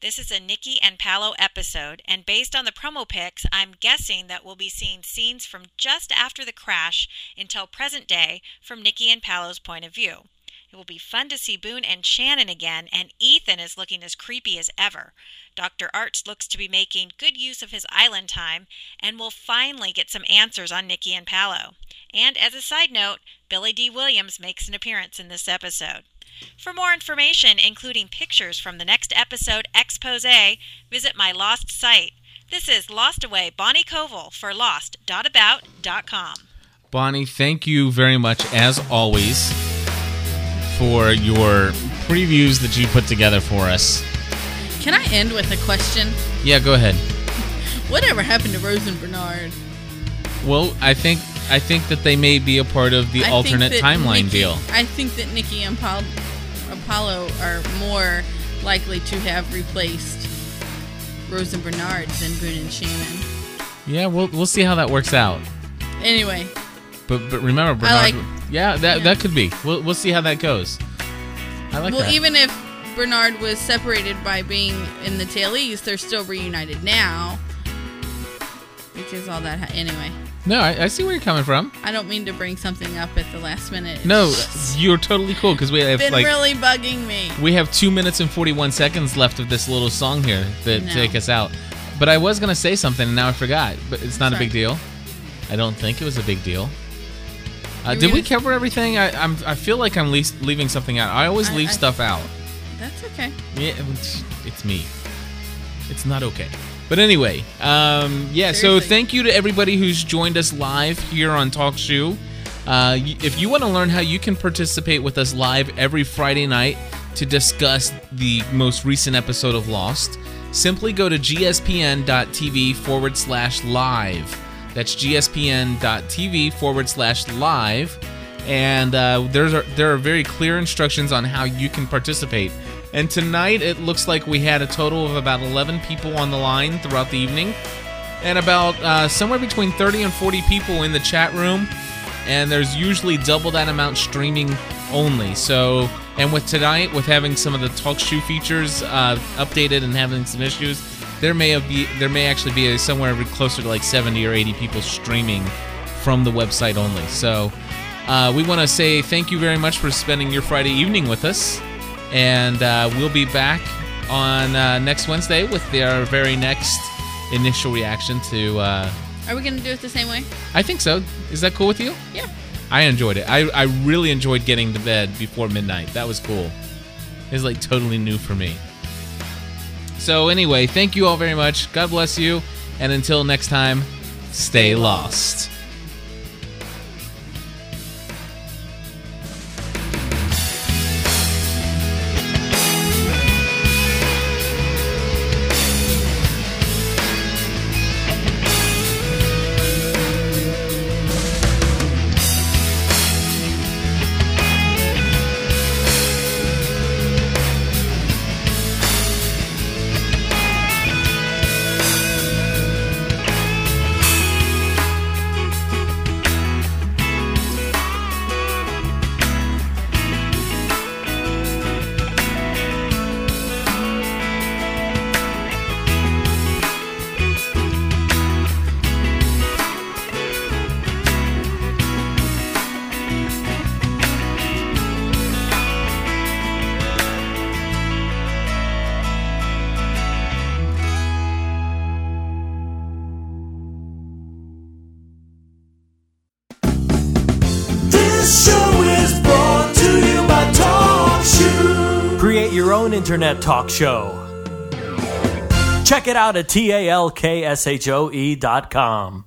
This is a Nikki and Paulo episode, and based on the promo pics, I'm guessing that we'll be seeing scenes from just after the crash until present day from Nikki and Paulo's point of view. It will be fun to see Boone and Shannon again, and Ethan is looking as creepy as ever. Dr. Arzt looks to be making good use of his island time, and we'll finally get some answers on Nikki and Paulo. And as a side note, Billy Dee Williams makes an appearance in this episode. For more information, including pictures from the next episode expose, visit my Lost site. This is Lost Away Bonnie Koval for lost.about.com. Bonnie, thank you very much, as always, for your previews that you put together for us. Can I end with a question? Yeah, go ahead. Whatever happened to Rose and Bernard? Well, I think I think that they may be a part of the I alternate timeline Nikki- deal. I think that Nikki and Paul, Apollo are more likely to have replaced Rose and Bernard than Boone and Shannon. Yeah, we'll we'll see how that works out. Anyway, But but remember, Bernard. like- yeah, that yeah. that could be. We'll we'll see how that goes. I like well, that. even if Bernard was separated by being in the tail east, they're still reunited now. Because all that. Ha- anyway, no, I, I see where you're coming from. I don't mean to bring something up at the last minute. It's No, you're totally cool because we have been like really bugging me. we have two minutes and forty one seconds left of this little song here that No. take us out. But I was gonna say something and now I forgot. But it's not a big deal. I don't think it was a big deal. Uh, did we cover everything? I, I'm I feel like I'm least, leaving something out. I always I- leave I- stuff out. That's okay. Yeah, it's, it's me. It's not okay. But anyway, um, yeah. So thank you to everybody who's joined us live here on TalkShoe. Uh, if you want to learn how you can participate with us live every Friday night to discuss the most recent episode of Lost, simply go to gspn.tv forward slash live. That's gspn.tv forward slash live. And uh, there's a, there are very clear instructions on how you can participate. And tonight it looks like we had a total of about 11 people on the line throughout the evening, and about uh, somewhere between 30 and 40 people in the chat room. And there's usually double that amount streaming only. So, and with tonight, with having some of the TalkShoe features uh, updated and having some issues, there may have be there may actually be a, somewhere closer to like 70 or 80 people streaming from the website only. So, uh, we want to say thank you very much for spending your Friday evening with us, and uh, we'll be back on uh, next Wednesday with our very next initial reaction to. Uh, Are we gonna do it the same way? I think so. Is that cool with you? Yeah. I enjoyed it. I, I really enjoyed getting to bed before midnight. That was cool. It was like totally new for me. So, anyway, thank you all very much. God bless you. And until next time, stay lost. Internet talk show. Check it out at talkshoe dot com.